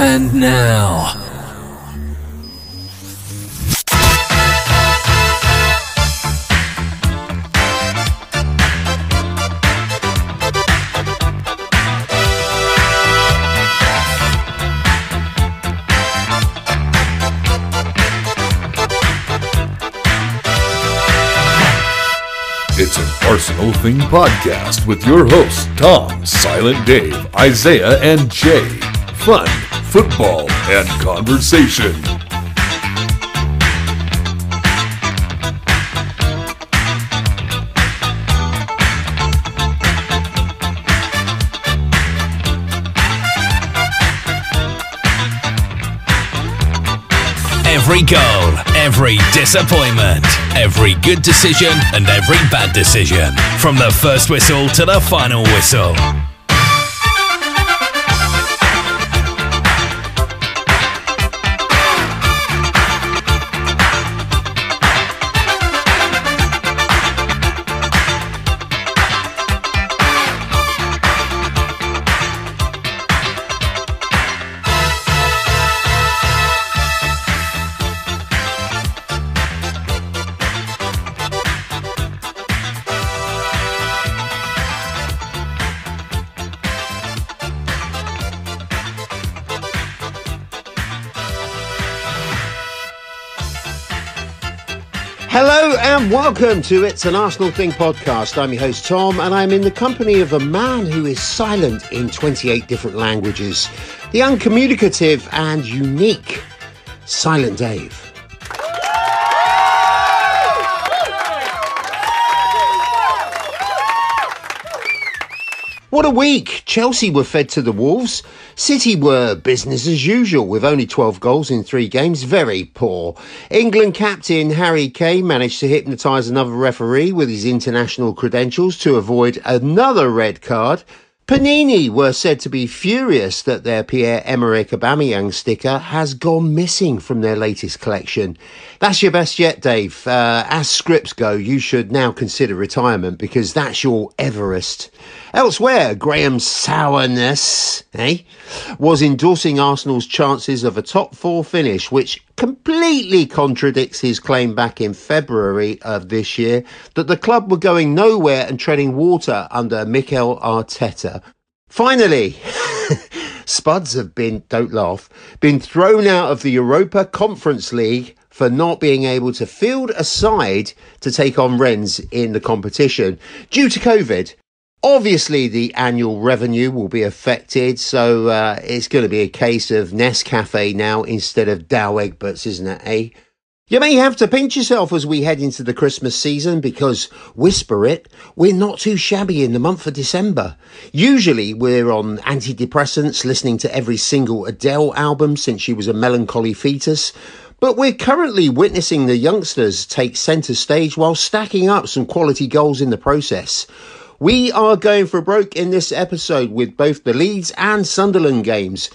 And now. It's an Arsenal Thing podcast with your hosts Tom, Silent Dave, Isaiah, and Jay. Fun, football, and conversation. Every goal, every disappointment, every good decision, and every bad decision. From the first whistle to the final whistle. Welcome to It's an Arsenal Thing podcast. I'm your host Tom and I'm in the company of a man who is silent in 28 different languages, the uncommunicative and unique Silent Dave. What a week! Chelsea were fed to the Wolves. City were business as usual with only 12 goals in three games. Very poor. England captain Harry Kane managed to hypnotise another referee with his international credentials to avoid another red card. Panini were said to be furious that their Pierre-Emerick Aubameyang sticker has gone missing from their latest collection. That's your best yet, Dave. Uh, as scripts go, you should now consider retirement because that's your Everest. Elsewhere, Graeme Souness, eh, was endorsing Arsenal's chances of a top four finish, which completely contradicts his claim back in February of this year that the club were going nowhere and treading water under Mikel Arteta. Finally, Spuds have been, don't laugh, been thrown out of the Europa Conference League for not being able to field a side to take on Rennes in the competition due to COVID. Obviously, the annual revenue will be affected, so uh, it's going to be a case of Nescafe now instead of Douwe Egberts, isn't it, eh? You may have to pinch yourself as we head into the Christmas season because, whisper it, we're not too shabby in the month of December. Usually we're on antidepressants, listening to every single Adele album since she was a melancholy fetus. But we're currently witnessing the youngsters take centre stage while stacking up some quality goals in the process. We are going for a broke in this episode with both the Leeds and Sunderland games.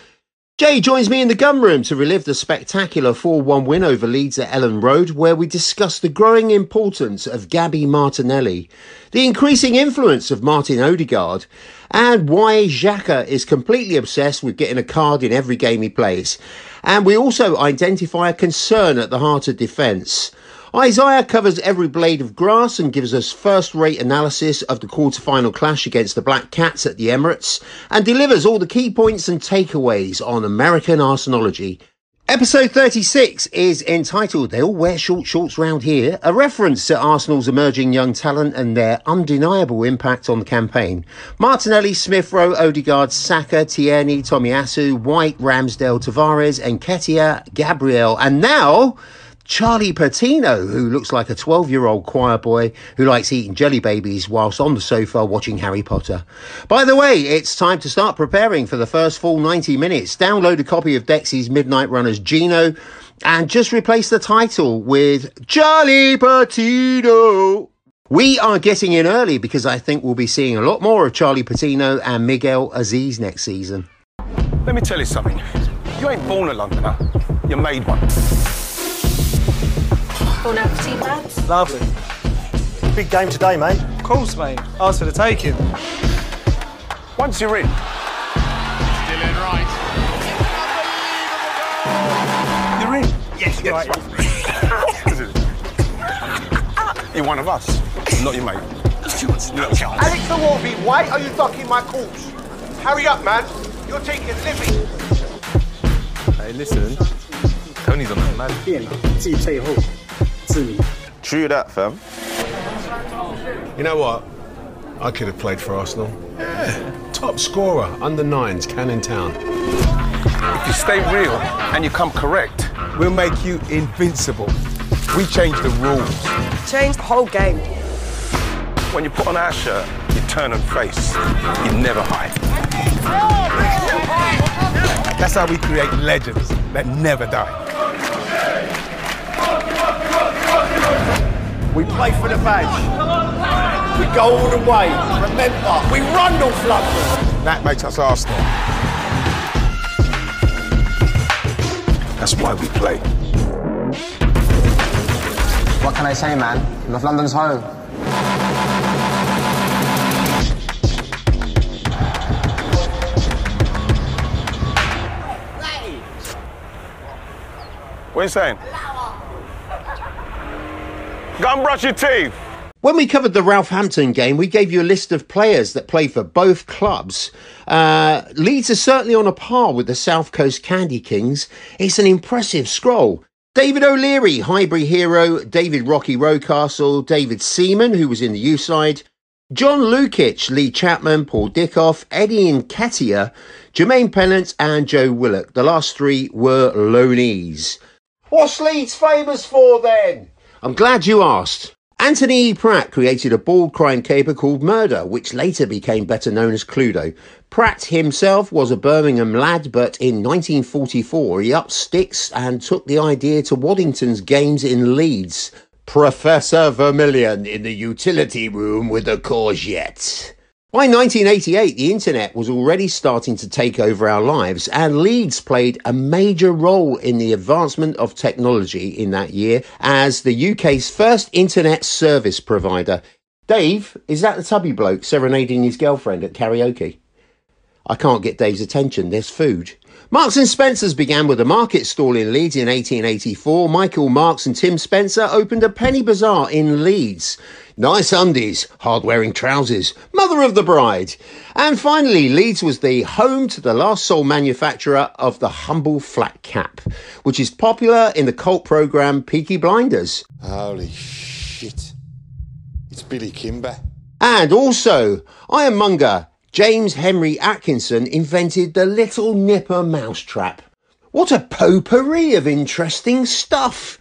Jay joins me in the gun room to relive the spectacular 4 1 win over Leeds at Elland Road, where we discuss the growing importance of Gabby Martinelli, the increasing influence of Martin Odegaard, and why Xhaka is completely obsessed with getting a card in every game he plays. And we also identify a concern at the heart of defence. Isaiah covers every blade of grass and gives us first rate analysis of the quarter-final clash against the Black Cats at the Emirates and delivers all the key points and takeaways on American Arsenology. Episode 36 is entitled They All Wear Short Shorts Round Here, a reference to Arsenal's emerging young talent and their undeniable impact on the campaign. Martinelli, Smith Rowe, Odegaard, Saka, Tierney, Tomiyasu, White, Ramsdale, Tavares, Nketiah, Gabriel, and now Charlie Patino, who looks like a 12 year old choir boy who likes eating jelly babies whilst on the sofa watching Harry Potter. By the way, it's time to start preparing for the first full 90 minutes. Download a copy of Dexy's Midnight Runners Geno and just replace the title with Charlie Patino. We are getting in early because I think we'll be seeing a lot more of Charlie Patino and Miguel Azeez next season. Let me tell you something. You ain't born a Londoner. You made one. Bon appetit, lads. Lovely. Big game today, mate. Of course, mate. Ours for the taking. Once you're in, Still in right. You're in. yes, yes. You're one of us, not your mate. Alex Iwobi, why are you ducking my calls? Hurry up, man. You're taking a living. Hey, listen. Tony's on that man. True that, fam. You know what? I could have played for Arsenal. Yeah. Top scorer, under nines, Cannon Town. If you stay real and you come correct, we'll make you invincible. We change the rules. Change the whole game. When you put on our shirt, you turn and face. You never hide. That's how we create legends that never die. We play for the badge. We go all the way. Remember, we run North London. That makes us Arsenal. That's why we play. What can I say, man? North London's home. What are you saying? Go and brush your teeth. When we covered the Ralph Hampton game, we gave you a list of players that play for both clubs. Uh, Leeds are certainly on a par with the South Coast Candy Kings. It's an impressive scroll. David O'Leary, Highbury hero, David Rocky Rocastle, David Seaman, who was in the U side, John Lukic, Lee Chapman, Paul Dickov, Eddie Nketiah, Jermaine Pennant, and Joe Willock. The last three were loanees. What's Leeds famous for then? I'm glad you asked. Anthony E. Pratt created a bald crime caper called Murder, which later became better known as Cluedo. Pratt himself was a Birmingham lad, but in 1944 he upped sticks and took the idea to Waddington's games in Leeds. Professor Vermilion in the utility room with a courgette. By 1988, the internet was already starting to take over our lives, and Leeds played a major role in the advancement of technology in that year as the UK's first internet service provider. Dave, is that the tubby bloke serenading his girlfriend at karaoke? I can't get Dave's attention. There's food. Marks and Spencer's began with a market stall in Leeds in 1884. Michael Marks and Tim Spencer opened a penny bazaar in Leeds. Nice undies, hard wearing trousers, mother of the bride. And finally, Leeds was the home to the last sole manufacturer of the humble flat cap, which is popular in the cult program Peaky Blinders. Holy shit. It's Billy Kimber. And also, Ironmonger James Henry Atkinson invented the Little Nipper mousetrap. What a potpourri of interesting stuff!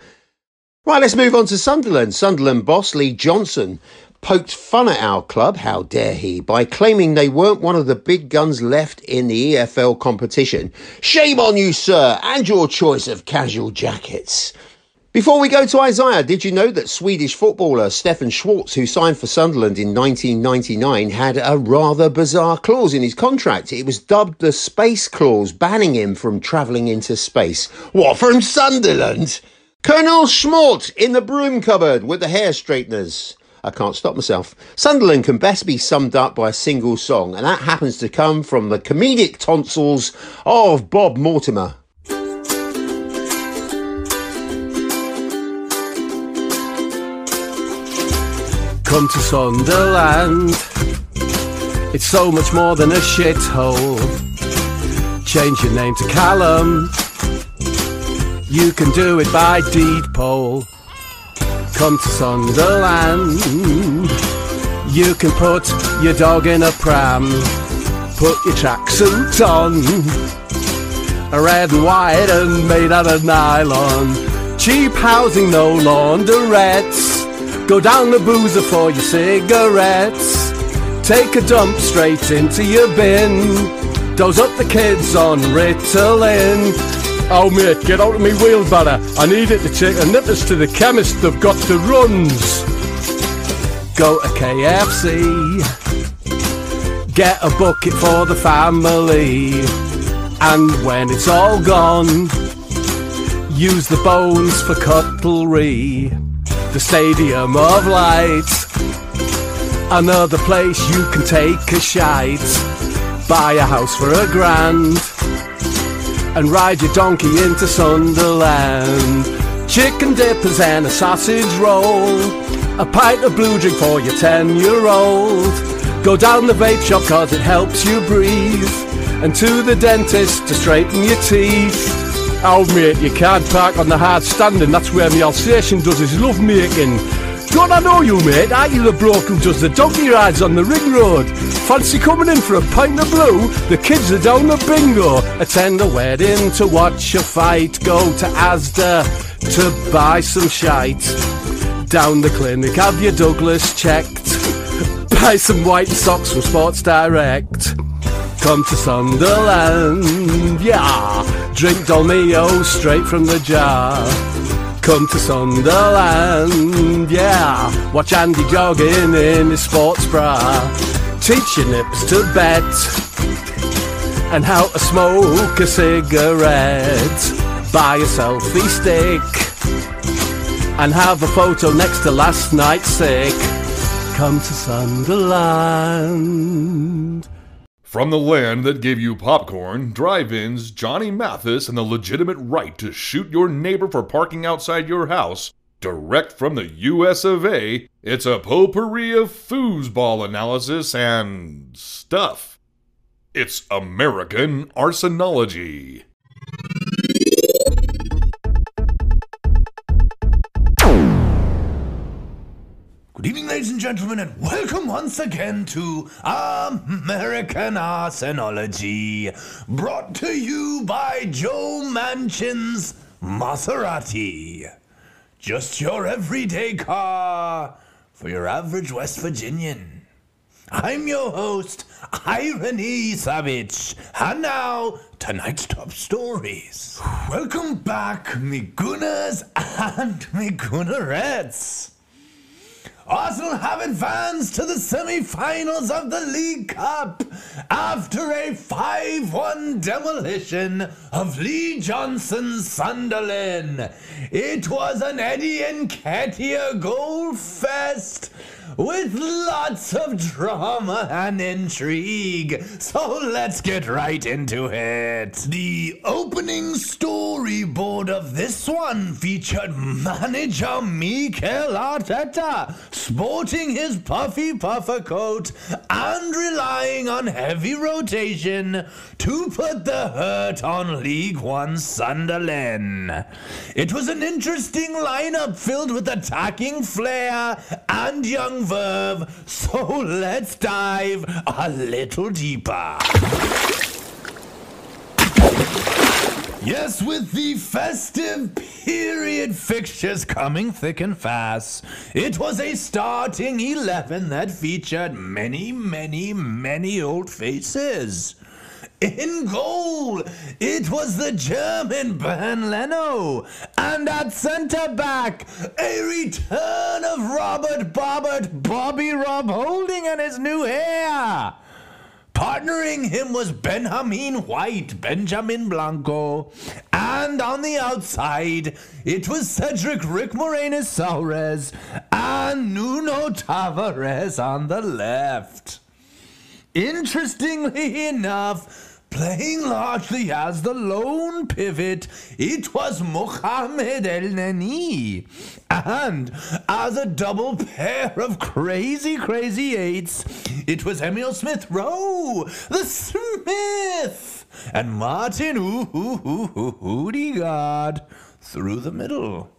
Right, let's move on to Sunderland. Sunderland boss Lee Johnson poked fun at our club, how dare he, by claiming they weren't one of the big guns left in the EFL competition. Shame on you, sir, and your choice of casual jackets. Before we go to Isaiah, did you know that Swedish footballer Stefan Schwarz, who signed for Sunderland in 1999, had a rather bizarre clause in his contract? It was dubbed the Space Clause, banning him from travelling into space. What, from Sunderland? Colonel Schmort in the broom cupboard with the hair straighteners. I can't stop myself. Sunderland can best be summed up by a single song, and that happens to come from the comedic tonsils of Bob Mortimer. Come to Sunderland. It's so much more than a shithole. Change your name to Callum. You can do it by deed poll. Come to Sunderland. You can put your dog in a pram. Put your tracksuit on. A red and white and made out of nylon. Cheap housing, no laundrettes. Go down the boozer for your cigarettes. Take a dump straight into your bin. Dose up the kids on Ritalin. Oh mate, get out of me wheelbarrow. I need it to take the nippers to the chemist. They've got the runs. Go to KFC. Get a bucket for the family. And when it's all gone, use the bones for cutlery. The Stadium of Light. Another place you can take a shite. Buy a house for a grand. and ride your donkey into Sunderland. Chicken dippers and a sausage roll, a pint of blue drink for your 10 year old. Go down the vape shop cause it helps you breathe, and to the dentist to straighten your teeth. Oh mate, you can't park on the hard standing, that's where my Alsatian does his love making. Don't I know you, mate? Aren't you the bloke who does the donkey rides on the ring road? Fancy coming in for a pint of blue? The kids are down the bingo. Attend a wedding to watch a fight. Go to Asda to buy some shite. Down the clinic, have your Douglas checked. Buy some white socks from Sports Direct. Come to Sunderland, yeah. Drink Dolmio straight from the jar. Come to Sunderland, yeah. Watch Andy jogging in his sports bra. Teach your nips to bet. And how to smoke a cigarette. Buy a selfie stick. And have a photo next to last night's sick. Come to Sunderland. From the land that gave you popcorn, drive ins, Johnny Mathis, and the legitimate right to shoot your neighbor for parking outside your house, direct from the US of A, it's a potpourri of foosball analysis and stuff. It's American Arsenology. Good evening, ladies and gentlemen, and welcome once again to American Arsenology, brought to you by Joe Manchin's Maserati. Just your everyday car for your average West Virginian. I'm your host, Irony Savage, and now tonight's top stories. Welcome back, me Gunners and me Gunnerettes. Arsenal have advanced to the semi-finals of the League Cup after a 5-1 demolition of Lee Johnson's Sunderland. It was an Eddie and Nketiah goal fest with lots of drama and intrigue. So let's get right into it. The opening storyboard of this one featured manager Mikel Arteta sporting his puffy puffer coat and relying on heavy rotation to put the hurt on League One Sunderland. It was an interesting lineup filled with attacking flair and young verve, so let's dive a little deeper. Yes, with the festive period fixtures coming thick and fast, it was a starting 11 that featured many, many, many old faces. In goal, it was the German Bernd Leno. And at centre back, a return of Robert Bobbert, Bobby Rob Holding and his new hair. Partnering him was Benjamin White, Benjamin Blanco. And on the outside, it was Cedric Rick Morenas Soares and Nuno Tavares on the left. Interestingly enough, Playing largely as the lone pivot, it was Mohamed Elneny. And as a double pair of crazy, crazy eights, it was Emil Smith Rowe, the Smith, and Martin Ooh, ooh, ooh, ooh, Odegaard through the middle.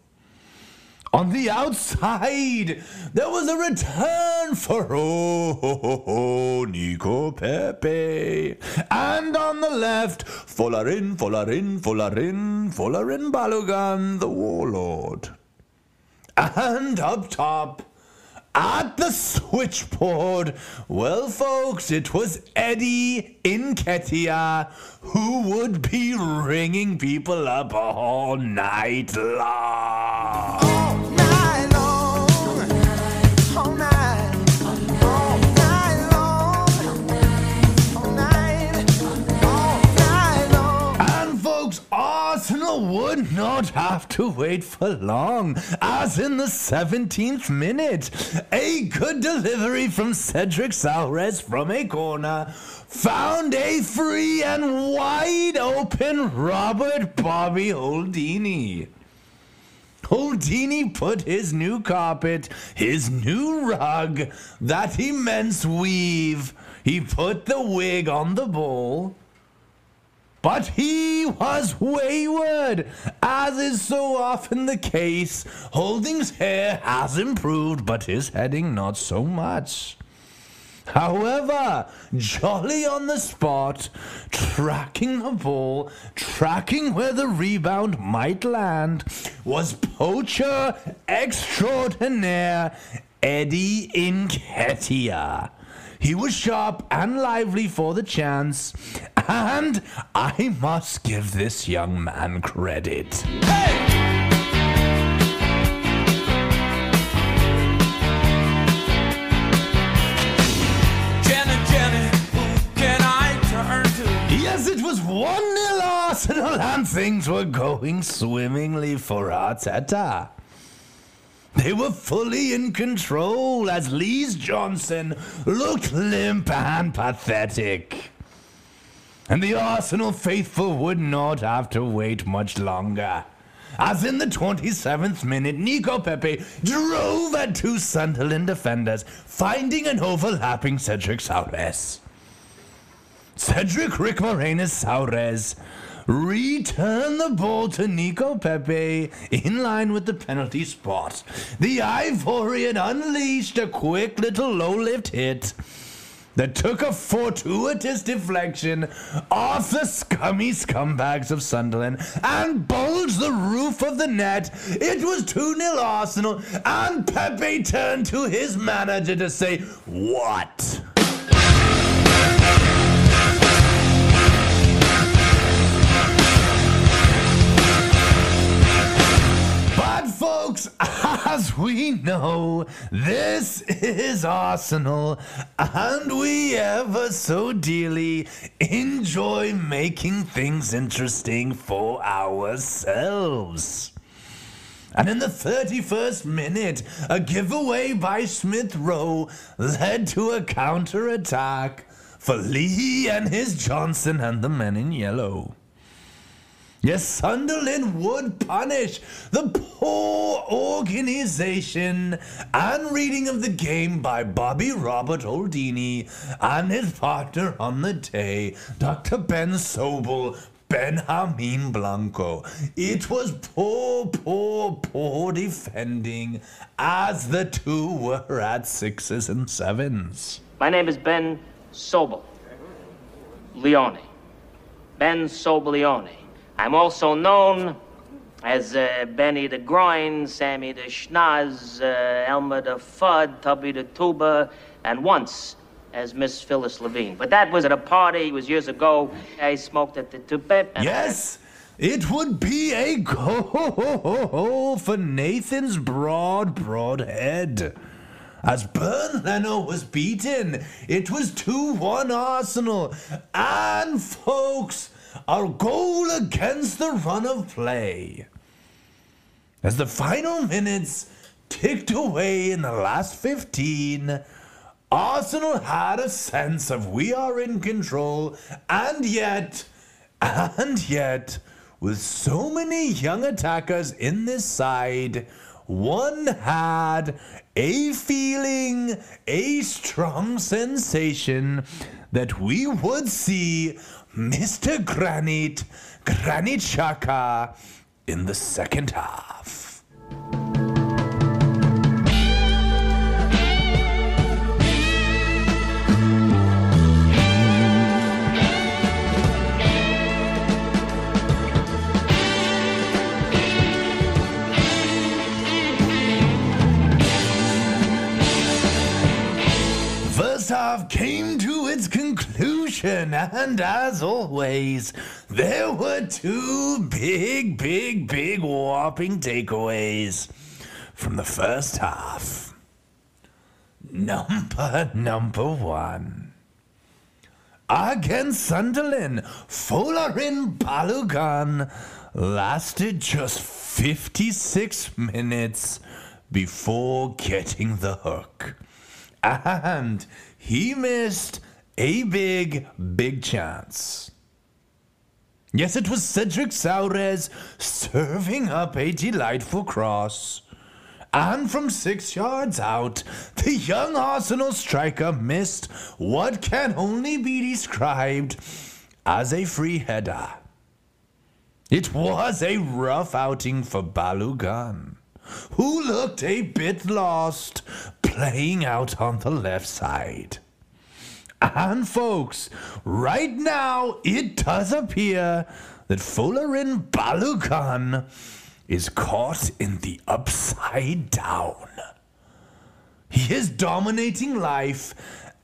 On the outside, there was a return for oh, oh, oh, oh, Nico Pepe. And on the left, Folarin, Folarin, Folarin, Folarin Balogun, the warlord. And up top, at the switchboard, well, folks, it was Eddie Nketiah who would be ringing people up all night long. Arsenal would not have to wait for long, as in the 17th minute, a good delivery from Cedric Soares from a corner found a free and wide open Robert Bobby Holdini. Holdini put his new carpet, his new rug, that immense weave. He put the wig on the ball. But he was wayward, as is so often the case. Holding's hair has improved, but his heading not so much. However, jolly on the spot, tracking the ball, tracking where the rebound might land, was poacher extraordinaire Eddie Nketiah. He was sharp and lively for the chance, and I must give this young man credit. Hey! Yes, it was 1 0 Arsenal, and things were going swimmingly for Arteta. They were fully in control as Lees Johnson looked limp and pathetic. And the Arsenal faithful would not have to wait much longer. As in the 27th minute, Nico Pepe drove at two Sunderland defenders, finding an overlapping Cedric Soares. Cedric Rick Soares returned the ball to Nico Pepe in line with the penalty spot. The Ivorian unleashed a quick little low lift hit that took a fortuitous deflection off the scummy scumbags of Sunderland and bulged the roof of the net. It was 2 0 Arsenal, and Pepe turned to his manager to say, What? Folks, as we know, this is Arsenal, and we ever so dearly enjoy making things interesting for ourselves. And in the 31st minute, a giveaway by Smith Rowe led to a counter attack for Lee and his Johnson and the men in yellow. Yes, Sunderland would punish the poor organization and reading of the game by Bobby Robert Holdini and his partner on the day, Dr. Ben Sobel, Benjamin Blanco. It was poor, poor, poor defending as the two were at sixes and sevens. My name is Ben Sobel Leone. Ben Sobel Leone. I'm also known as uh, Benny the Groin, Sammy the Schnoz, uh, Elmer the Fudd, Tubby the Tuba, and once as Miss Phyllis Levine. But that was at a party, it was years ago. I smoked at the Tupep. Yes, it would be a go for Nathan's broad, broad head. As Bernd Leno was beaten, it was 2 1 Arsenal. And, folks, our goal against the run of play. As the final minutes ticked away in the last 15, Arsenal had a sense of we are in control, and yet, and yet, with so many young attackers in this side, one had a feeling, a strong sensation that we would see Mr. Granite, Granite Xhaka in the second half. First half came to its conclusion, and as always, there were two big, big, big whopping takeaways from the first half. Number number one. against Sunderland, Folarin Balogun lasted just 56 minutes before getting the hook. And he missed a big, big chance. Yes, it was Cedric Soares serving up a delightful cross. And from six yards out, the young Arsenal striker missed what can only be described as a free header. It was a rough outing for Balogun, who looked a bit lost playing out on the left side. And folks, right now it does appear that Folarin Balogun is caught in the upside down. He is dominating life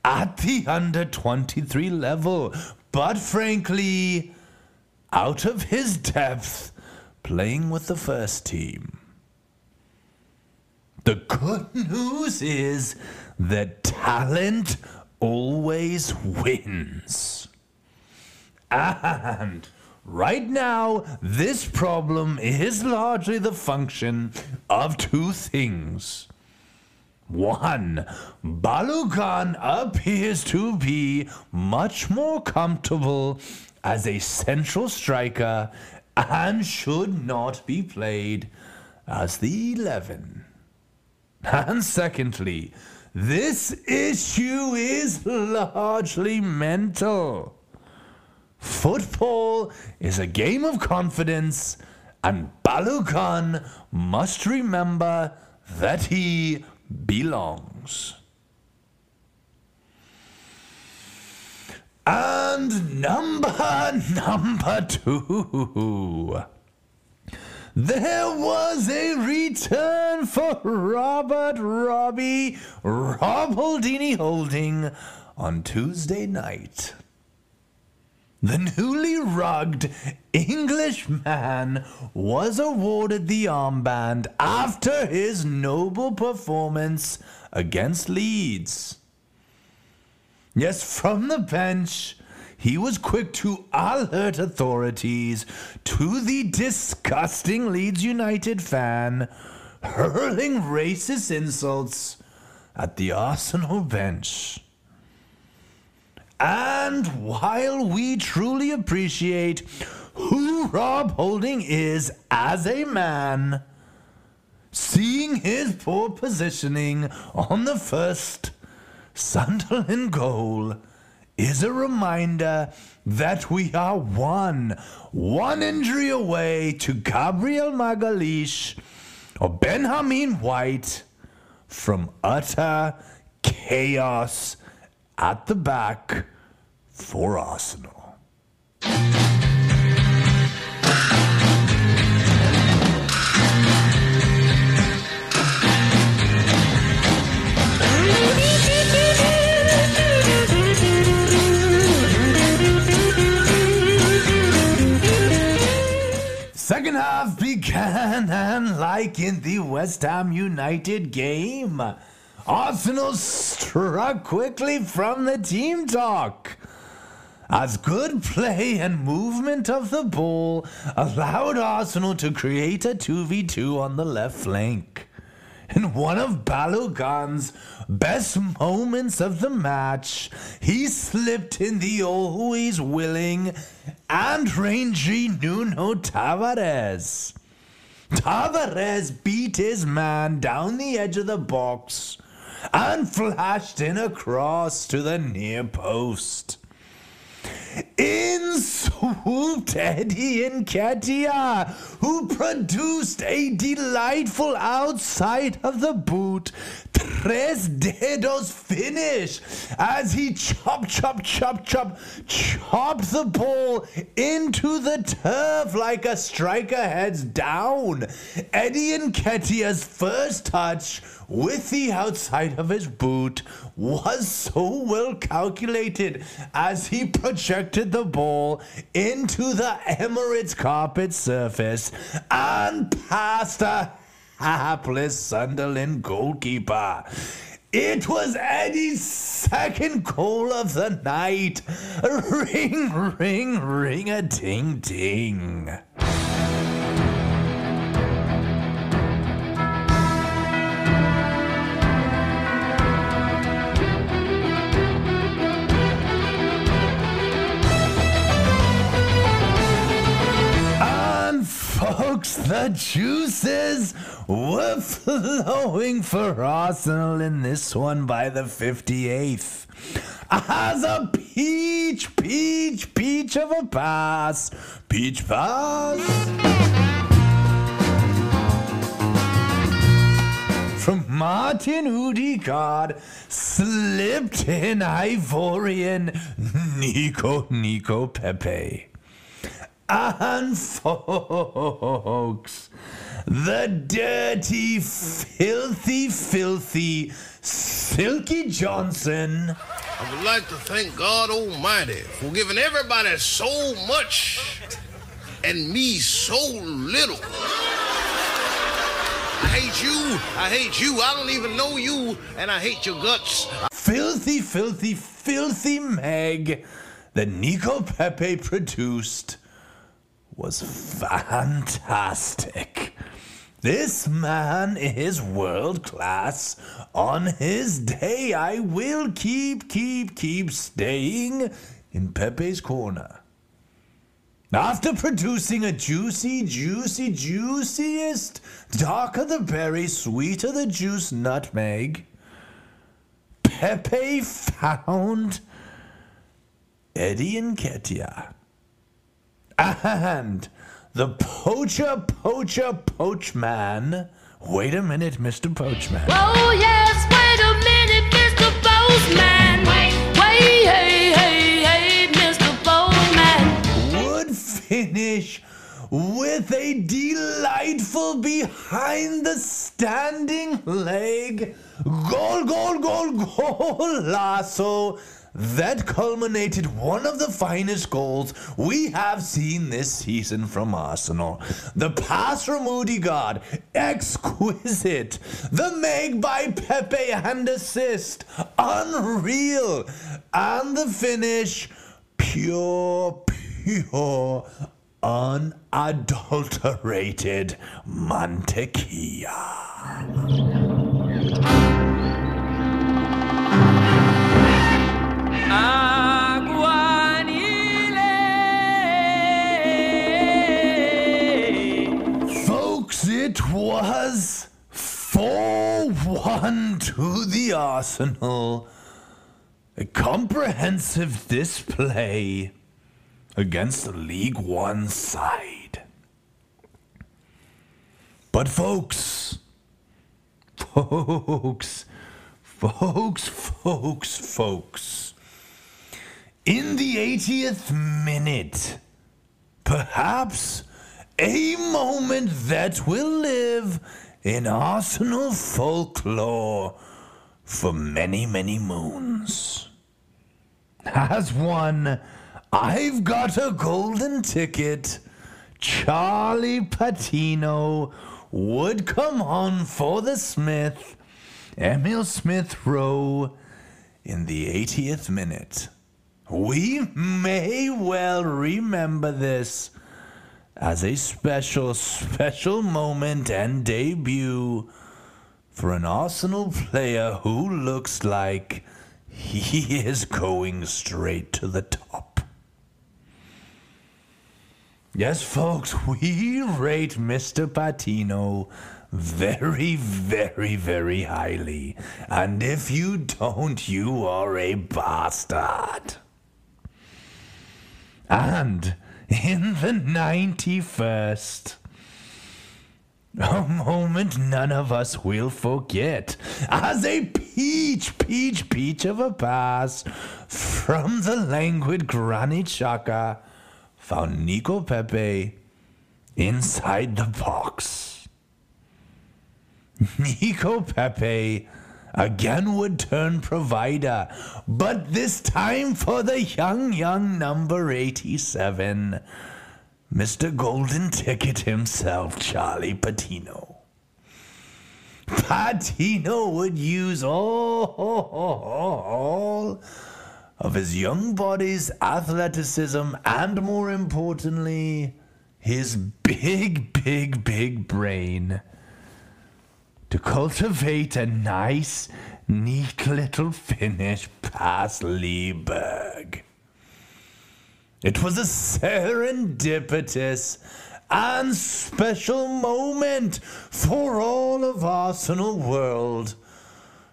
at the under 23 level, but frankly, out of his depth, playing with the first team. The good news is that talent always wins. And right now, this problem is largely the function of two things. One, Balogun appears to be much more comfortable as a central striker and should not be played as the 11. And secondly, this issue is largely mental. Football is a game of confidence, and Balogun must remember that he belongs. And number number two. There was a return for Robert Robbie Rob Holdini Holding on Tuesday night. The newly rugged Englishman was awarded the armband after his noble performance against Leeds. Yes, from the bench, he was quick to alert authorities to the disgusting Leeds United fan hurling racist insults at the Arsenal bench. And while we truly appreciate who Rob Holding is as a man, seeing his poor positioning on the first Sunderland goal is a reminder that we are one, one injury away to Gabriel Magalhães or Benjamin White from utter chaos at the back for Arsenal. Second half began, and like in the West Ham United game, Arsenal struck quickly from the team talk. As good play and movement of the ball allowed Arsenal to create a 2v2 on the left flank. In one of Balogun's best moments of the match, he slipped in the always willing and rangy Nuno Tavares. Tavares beat his man down the edge of the box and flashed in a cross to the near post. In swooped Eddie Nketiah, who produced a delightful outside of the boot tres dedos finish as he chop, chop, chop, chop, chopped the ball into the turf like a striker heads down. Eddie Nketiah's first touch with the outside of his boot was so well calculated as he projected the ball into the Emirates carpet surface and past a hapless Sunderland goalkeeper. It was Eddie's second goal of the night. Ring, ring, ring a ding ding. The juices were flowing for Arsenal in this one by the 58th. As a peach, peach, peach of a pass. Peach pass. From Martin Odegaard slipped in Ivorian Nico Nico Pepe. And folks, the dirty, filthy, filthy Silky Johnson. I would like to thank God Almighty for giving everybody so much and me so little. I hate you. I hate you. I don't even know you, and I hate your guts. Filthy, filthy, filthy Meg that Nico Pepe produced was fantastic. This man is world class. On his day, I will keep, keep, keep staying in Pepe's corner. After producing a juicy, juicy, juiciest, darker the berry, sweeter the juice nutmeg, Pepe found Eddie and Nketiah. And the poacher, poacher, poachman. Wait a minute, Mr. Poachman. Oh yes, wait a minute, Mr. Postman. Wait, wait, hey, hey, hey, Mr. Postman. Would finish with a delightful behind the standing leg goal, goal, goal, goal lasso that culminated one of the finest goals we have seen this season from Arsenal. The pass from Odegaard, exquisite. The Meg by Pepe and assist, unreal. And the finish, pure, pure, unadulterated Folks, it was 4 1 to the Arsenal. A comprehensive display against the League One side. But, folks, folks, folks, folks, folks, in the 80th minute, perhaps a moment that will live in Arsenal folklore for many, many moons. As one, I've got a golden ticket. Charlie Patino would come on for the Smith, Emil Smith Rowe, in the 80th minute. We may well remember this as a special, special moment and debut for an Arsenal player who looks like he is going straight to the top. Yes, folks, we rate Mr. Patino very, very, very highly. And if you don't, you are a bastard. And in the 91st, a moment none of us will forget as a peach, peach, peach of a pass from the languid Granit Xhaka found Nico Pepe inside the box. Nico Pepe again would turn provider, but this time for the young, young number 87, Mr. Golden Ticket himself, Charlie Patino. Patino would use all all of his young body's athleticism and, more importantly, his big, big, big brain to cultivate a nice, neat little finish past Lee Burge. It was a serendipitous and special moment for all of Arsenal World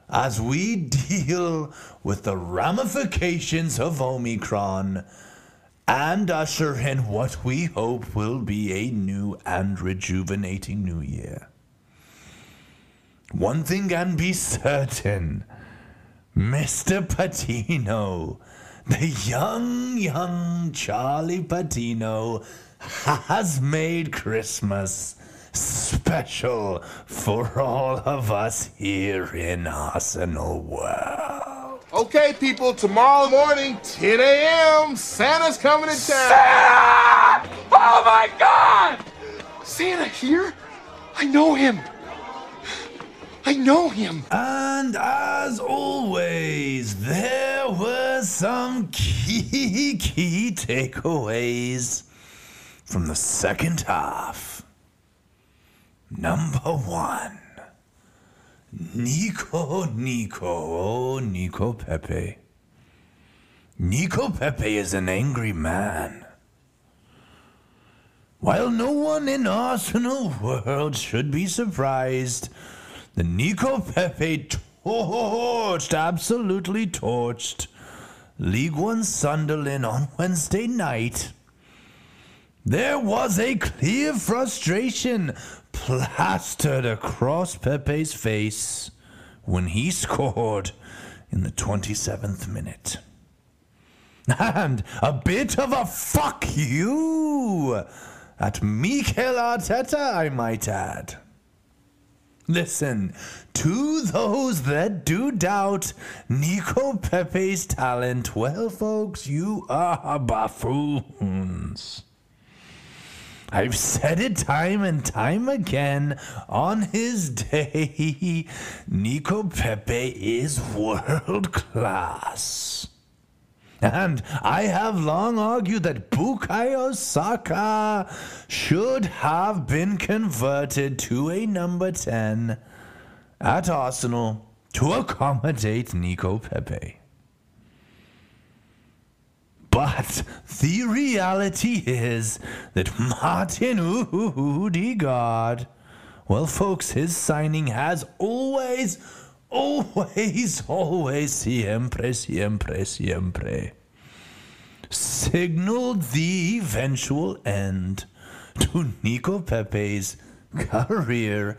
as we deal with the ramifications of Omicron and usher in what we hope will be a new and rejuvenating new year. One thing can be certain Mr. Patino, the young, young Charlie Patino, has made Christmas special for all of us here in Arsenal World. Okay, people, tomorrow morning, 10 a.m., Santa's coming to town. Santa! Oh my God! Santa here? I know him. I know him. And as always, there were some key, key takeaways from the second half. Number one Nico, Nico, oh, Nico Pepe. Nico Pepe is an angry man. While no one in Arsenal world should be surprised, the Nico Pepe torched, absolutely torched, League One Sunderland on Wednesday night. There was a clear frustration plastered across Pepe's face when he scored in the 27th minute. And a bit of a fuck you at Mikel Arteta, I might add. Listen, to those that do doubt Nico Pepe's talent, well, folks, you are buffoons. I've said it time and time again. On his day, Nico Pepe is world class. And I have long argued that Bukayo Saka should have been converted to a number 10 at Arsenal to accommodate Nico Pepe. But the reality is that Martin Odegaard, well, folks, his signing has always, always, always, siempre, siempre, siempre, signaled the eventual end to Nico Pepe's career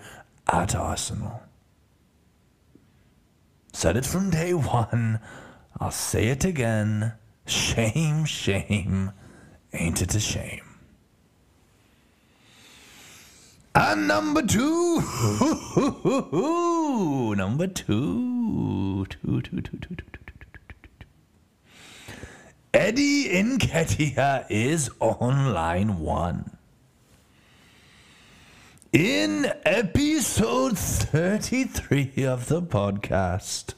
at Arsenal. Said it from day one, I'll say it again. Shame, shame, ain't it a shame? And number two, number two, two, two, two, two, two, two, Eddie Nketiah is on line one. In episode 33 of the podcast,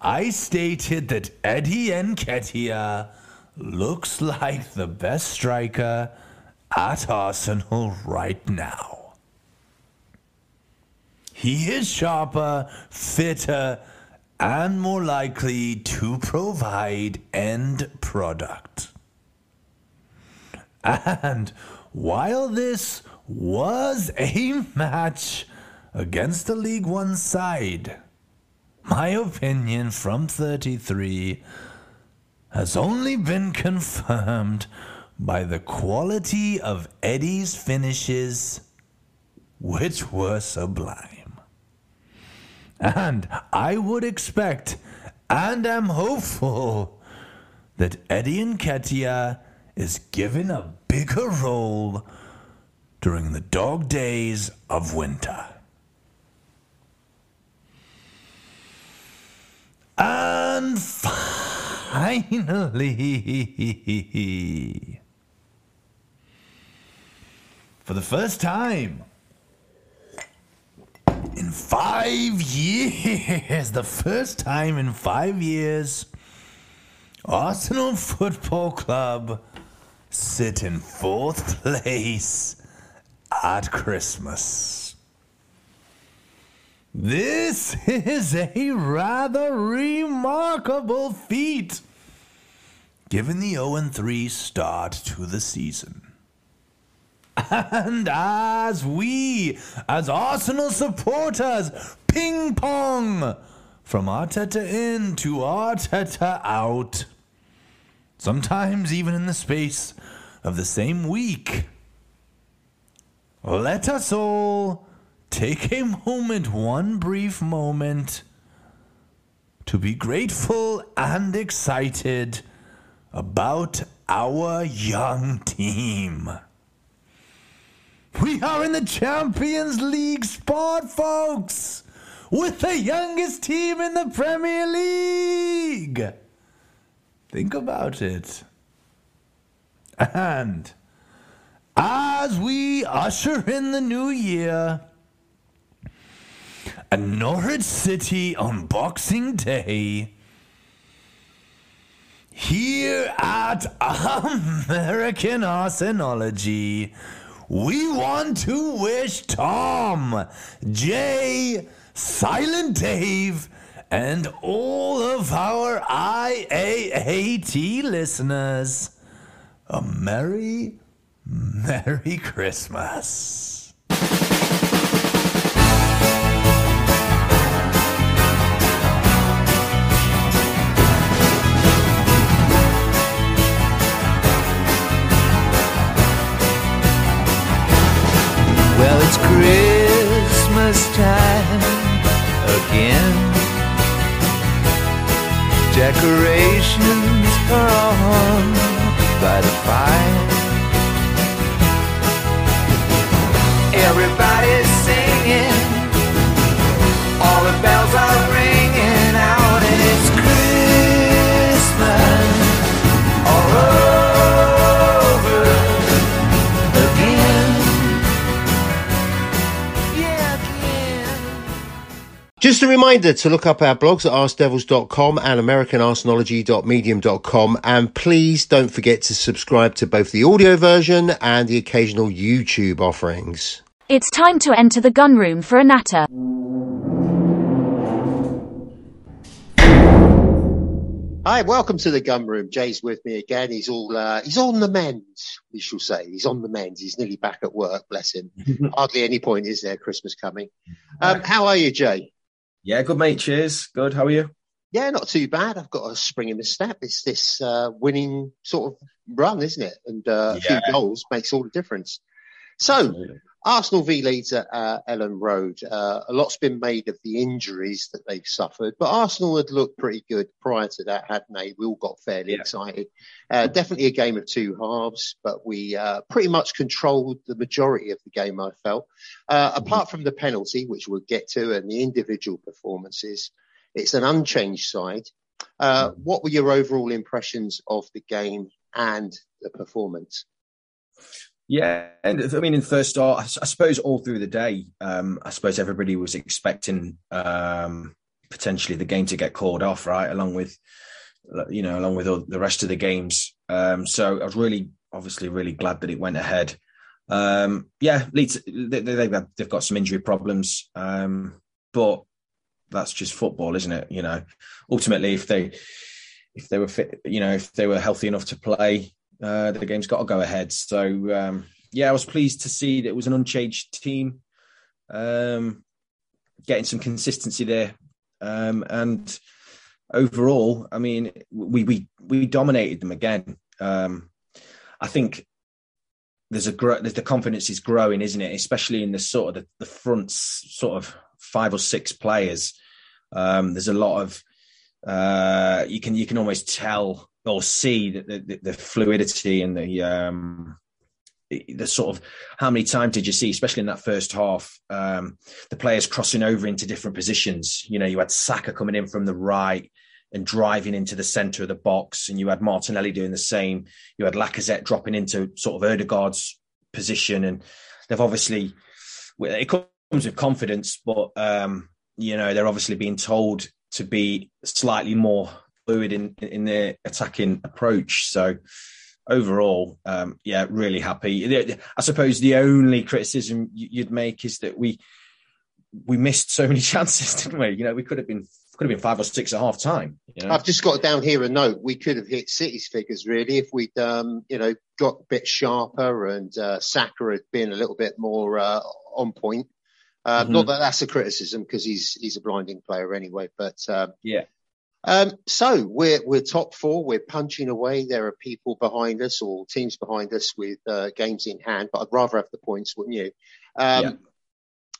I stated that Eddie Nketiah looks like the best striker at Arsenal right now. He is sharper, fitter, and more likely to provide end product. And while this was a match against the League One side, my opinion from 33 has only been confirmed by the quality of Eddie's finishes, which were sublime. And I would expect and am hopeful that Eddie Nketiah is given a bigger role during the dog days of winter. And finally, for the first time in five years, the first time in five years, Arsenal Football Club sit in fourth place at Christmas. This is a rather remarkable feat, given the 0 3 start to the season. And as we, as Arsenal supporters, ping pong from Arteta in to Arteta out, sometimes even in the space of the same week, let us all take a moment, one brief moment, to be grateful and excited about our young team. We are in the Champions League spot, folks, with the youngest team in the Premier League. Think about it. And as we usher in the new year, and Norwich City on Boxing Day, here at American Arsenology, we want to wish Tom, Jay, Silent Dave, and all of our IAAT listeners a Merry, Merry Christmas. It's Christmas time again. Decorations are on by the fire. Everybody's singing, all the bells are a reminder to look up our blogs at askdevils.com and americanarsenology.medium.com and please don't forget to subscribe to both the audio version and the occasional YouTube offerings. It's time to enter the gun room for a natter. Hi, welcome to the gun room. Jay's with me again. He's all uh, he's on the mend, we shall say. He's on the mend. He's nearly back at work, bless him. Hardly any point is there Christmas coming. Um, how are you, Jay? Yeah, good mate. Cheers. Good. How are you? Yeah, not too bad. I've got a spring in the step. It's this uh, winning sort of run, isn't it? And uh, a few goals makes all the difference. So, Arsenal v Leeds at uh, Elland Road. Uh, a lot's been made of the injuries that they've suffered, but Arsenal had looked pretty good prior to that, hadn't they? We all got fairly excited. Uh, definitely a game of two halves, but we uh, pretty much controlled the majority of the game, I felt. Uh, apart from the penalty, which we'll get to, and the individual performances, it's an unchanged side. Uh, what were your overall impressions of the game and the performance? Yeah, and I mean, in first start, I suppose all through the day, um, I suppose everybody was expecting um, potentially the game to get called off, right, along with you know, along with all the rest of the games. Um, so I was really, obviously, really glad that it went ahead. Um, yeah, Leeds, they, got, they've got some injury problems, um, but that's just football, isn't it? You know, ultimately, if they if they were fit, you know, if they were healthy enough to play, uh, the game's got to go ahead. So um, yeah, I was pleased to see that it was an unchanged team, um, getting some consistency there, um, and overall, I mean, we we we dominated them again. Um, I think there's a there's the confidence is growing, isn't it? Especially in the sort of the, the front sort of five or six players. Um, there's a lot of uh, you can you can almost tell or see the, the, the fluidity and the um, the sort of how many times did you see, especially in that first half, um, the players crossing over into different positions. You know, you had Saka coming in from the right and driving into the centre of the box, and you had Martinelli doing the same. You had Lacazette dropping into sort of Odegaard's position, and they've obviously it comes with confidence, but um, you know, they're obviously being told to be slightly more fluid in in their attacking approach. So overall, um, yeah, really happy. I suppose the only criticism you'd make is that we we missed so many chances, didn't we? You know, we could have been could have been five or six at half time. You know? I've just got down here a note. We could have hit City's figures really if we'd, um, you know, got a bit sharper and uh, Saka had been a little bit more uh, on point. Uh, Mm-hmm. Not that that's a criticism because he's he's a blinding player anyway. But um, yeah, um, so we're we're top four. We're punching away. There are people behind us or teams behind us with uh, games in hand. But I'd rather have the points, wouldn't you? Um, Yeah.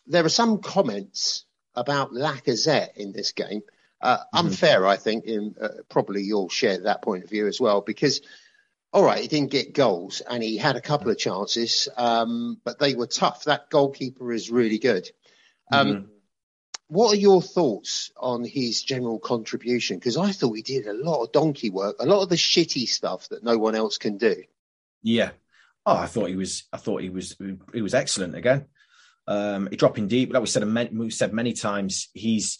There are some comments about Lacazette in this game. Uh, Unfair, I think. In, uh, probably you'll share that point of view as well because. All right, he didn't get goals and he had a couple of chances, um, but they were tough. That goalkeeper is really good. Um, What are your thoughts on his general contribution? Because I thought he did a lot of donkey work, a lot of the shitty stuff that no one else can do. Yeah. Oh, I thought he was. I thought he was. He was excellent again. Um, he dropping deep, like we said. We said many times, he's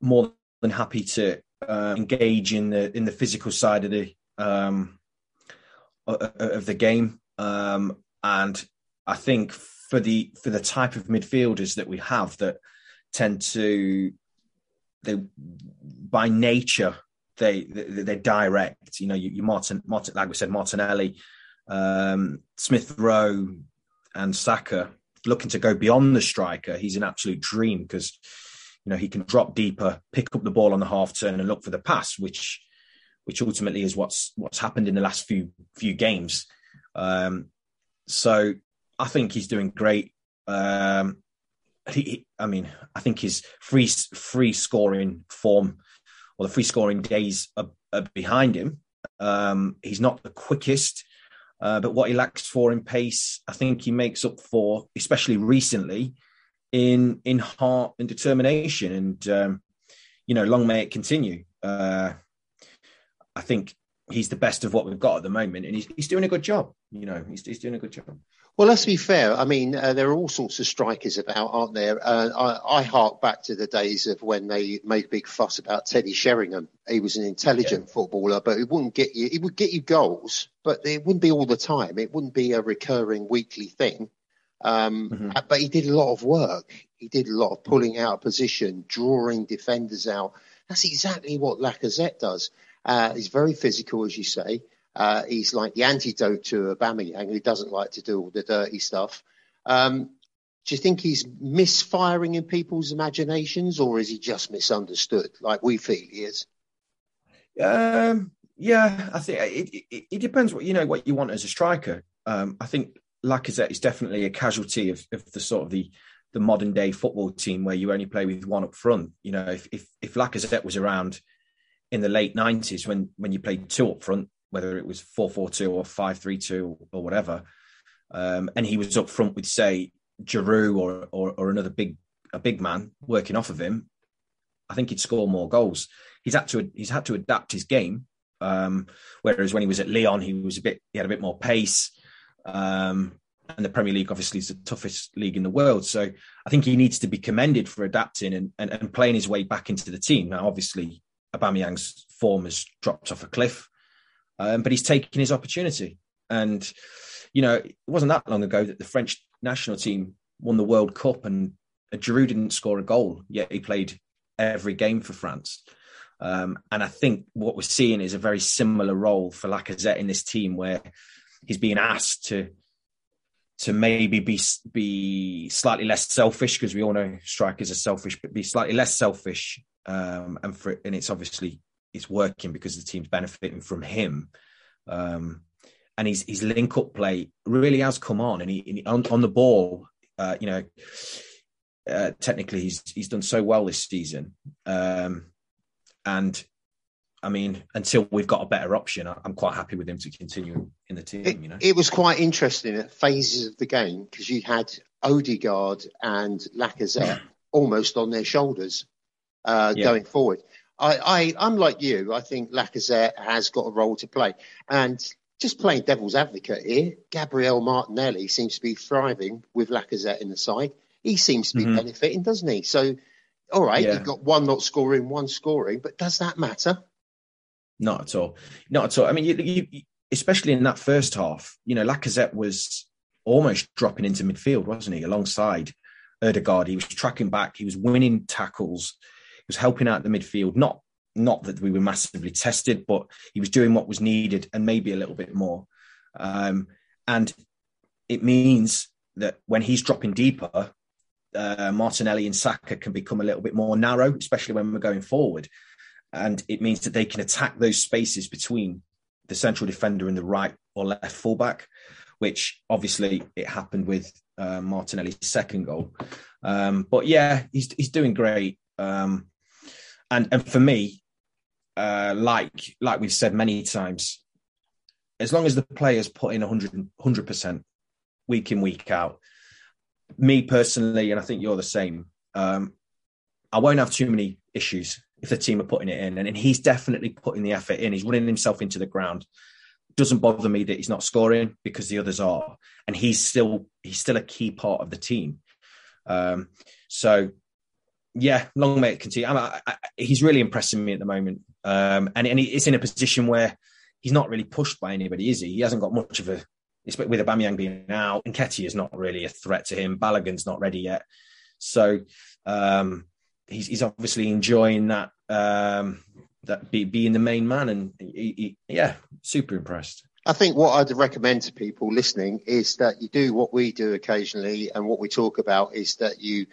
more than happy to uh, engage in the in the physical side of the um, of the game. Um, and I think for the for the type of midfielders that we have that tend to they by nature they they- they're direct. You know, you, you Martin, Martin, like we said, Martinelli, um, Smith Rowe, and Saka looking to go beyond the striker. He's an absolute dream because you know he can drop deeper, pick up the ball on the half turn, and look for the pass, which which ultimately is what's what's happened in the last few few games. Um, so I think he's doing great. Um, he, I mean, I think his free free scoring form or the free scoring days are, are behind him. Um, he's not the quickest, uh, but what he lacks for in pace, I think he makes up for, especially recently, in in heart and determination. And um, you know, long may it continue. Uh, I think he's the best of what we've got at the moment, and he's, he's doing a good job. You know, he's, he's doing a good job. Well, let's be fair. I mean, uh, there are all sorts of strikers about, aren't there? Uh, I, I hark back to the days of when they made a big fuss about Teddy Sheringham. He was an intelligent footballer, but he wouldn't get you. He would get you goals, but it wouldn't be all the time. It wouldn't be a recurring weekly thing. Um, uh, But he did a lot of work. He did a lot of pulling out of position, drawing defenders out. That's exactly what Lacazette does. Uh, he's very physical, as you say. Uh, he's like the antidote to Aubameyang, who doesn't like to do all the dirty stuff. Um, do you think he's misfiring in people's imaginations, or is he just misunderstood, like we feel he is? Um, yeah, I think it, it, it depends what you know what you want as a striker. Um, I think Lacazette is definitely a casualty of, of the sort of the the modern day football team where you only play with one up front. You know, if if, if Lacazette was around in the late nineties when when you played two up front, whether it was four four two or five three two or whatever, um, and he was up front with say Giroud or, or or another big a big man working off of him, I think he'd score more goals. He's had to he's had to adapt his game. Um, whereas when he was at Lyon, he was a bit he had a bit more pace. Um, and the Premier League obviously is the toughest league in the world. So I think he needs to be commended for adapting and, and, and playing his way back into the team. Now, obviously, Aubameyang's form has dropped off a cliff, um, but he's taking his opportunity. And you know, it wasn't that long ago that the French national team won the World Cup, and Giroud didn't score a goal, yet he played every game for France. Um, and I think what we're seeing is a very similar role for Lacazette in this team, where he's being asked to to maybe be be slightly less selfish because we all know strikers are selfish, but be slightly less selfish. Um, and for and it's obviously it's working because the team's benefiting from him. Um, and his his link up play really has come on, and he, and he on, on the ball, uh, you know, uh, technically he's he's done so well this season. Um, and I mean, until we've got a better option, I'm quite happy with him to continue in the team. you know, It was quite interesting at phases of the game because you had Odegaard and Lacazette almost on their shoulders uh, Yeah. going forward. I, I, I'm like you. I think Lacazette has got a role to play. And just playing devil's advocate here, Gabriel Martinelli seems to be thriving with Lacazette in the side. He seems to be Mhm. benefiting, doesn't he? So All right, Yeah. you've got one not scoring, one scoring, but does that matter? Not at all. Not at all. I mean, you, you, you- especially in that first half, you know, Lacazette was almost dropping into midfield, wasn't he? Alongside Odegaard, he was tracking back. He was winning tackles. Was helping out the midfield. Not not that we were massively tested, but he was doing what was needed and maybe a little bit more. Um, and it means that when he's dropping deeper, uh, Martinelli and Saka can become a little bit more narrow, especially when we're going forward. And it means that they can attack those spaces between the central defender and the right or left fullback, which obviously it happened with uh, Martinelli's second goal. Um, but yeah, he's he's doing great. Um, and and for me, uh, like like we've said many times, as long as the players put in 100 percent week in week out, me personally, and I think you're the same. Um, I won't have too many issues if the team are putting it in, and, and he's definitely putting the effort in. He's running himself into the ground. Doesn't bother me that he's not scoring because the others are, and he's still he's still a key part of the team. Um, so yeah, long may it continue. I, I, he's really impressing me at the moment, um, and and he's in a position where he's not really pushed by anybody, is he? He hasn't got much of a. With Aubameyang being out, and is not really a threat to him. Balogun's not ready yet, so um, he's, he's obviously enjoying that um, that be, being the main man, and he, he, yeah, super impressed. I think what I'd recommend to people listening is that you do what we do occasionally, and what we talk about is that you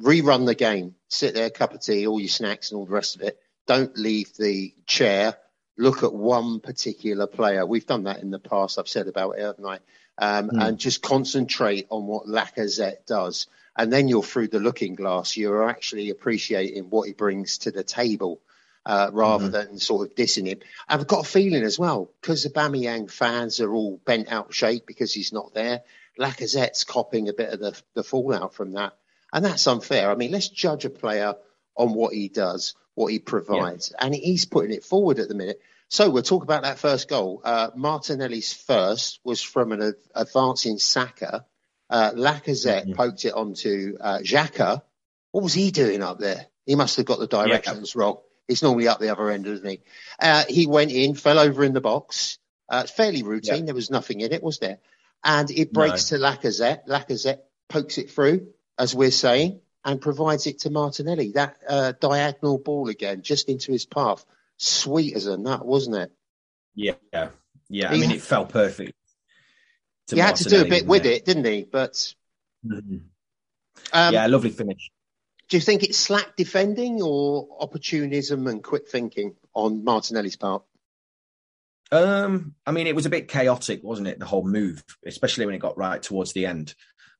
rerun the game, sit there, cup of tea, all your snacks, and all the rest of it. Don't leave the chair. Look at one particular player. We've done that in the past. I've said about it, haven't I? Um, Mm. And just concentrate on what Lacazette does, and then you're through the looking glass. You're actually appreciating what he brings to the table uh, rather than sort of dissing him. I've got a feeling as well because the Aubameyang fans are all bent out of shape because he's not there. Lacazette's copping a bit of the, the fallout from that, and that's unfair. I mean, let's judge a player on what he does, what he provides, and he's putting it forward at the minute. So we'll talk about that first goal. Uh, Martinelli's first was from an ad- advancing Saka. Uh, Lacazette poked it onto uh, Xhaka. What was he doing up there? He must have got the directions wrong. He's normally up the other end, isn't he? Uh, he went in, fell over in the box. Uh, fairly routine. There was nothing in it, was there? And it breaks to Lacazette. Lacazette pokes it through, as we're saying, and provides it to Martinelli. That uh, diagonal ball again, just into his path. Sweet as a nut, wasn't it? Yeah, yeah, yeah. I mean, it fell perfect. he had to do a bit with didn't it, didn't he? But Mhm. um, yeah, lovely finish. do you think it's slack defending or opportunism and quick thinking on Martinelli's part? Um, I mean, it was a bit chaotic, wasn't it? The whole move, especially when it got right towards the end.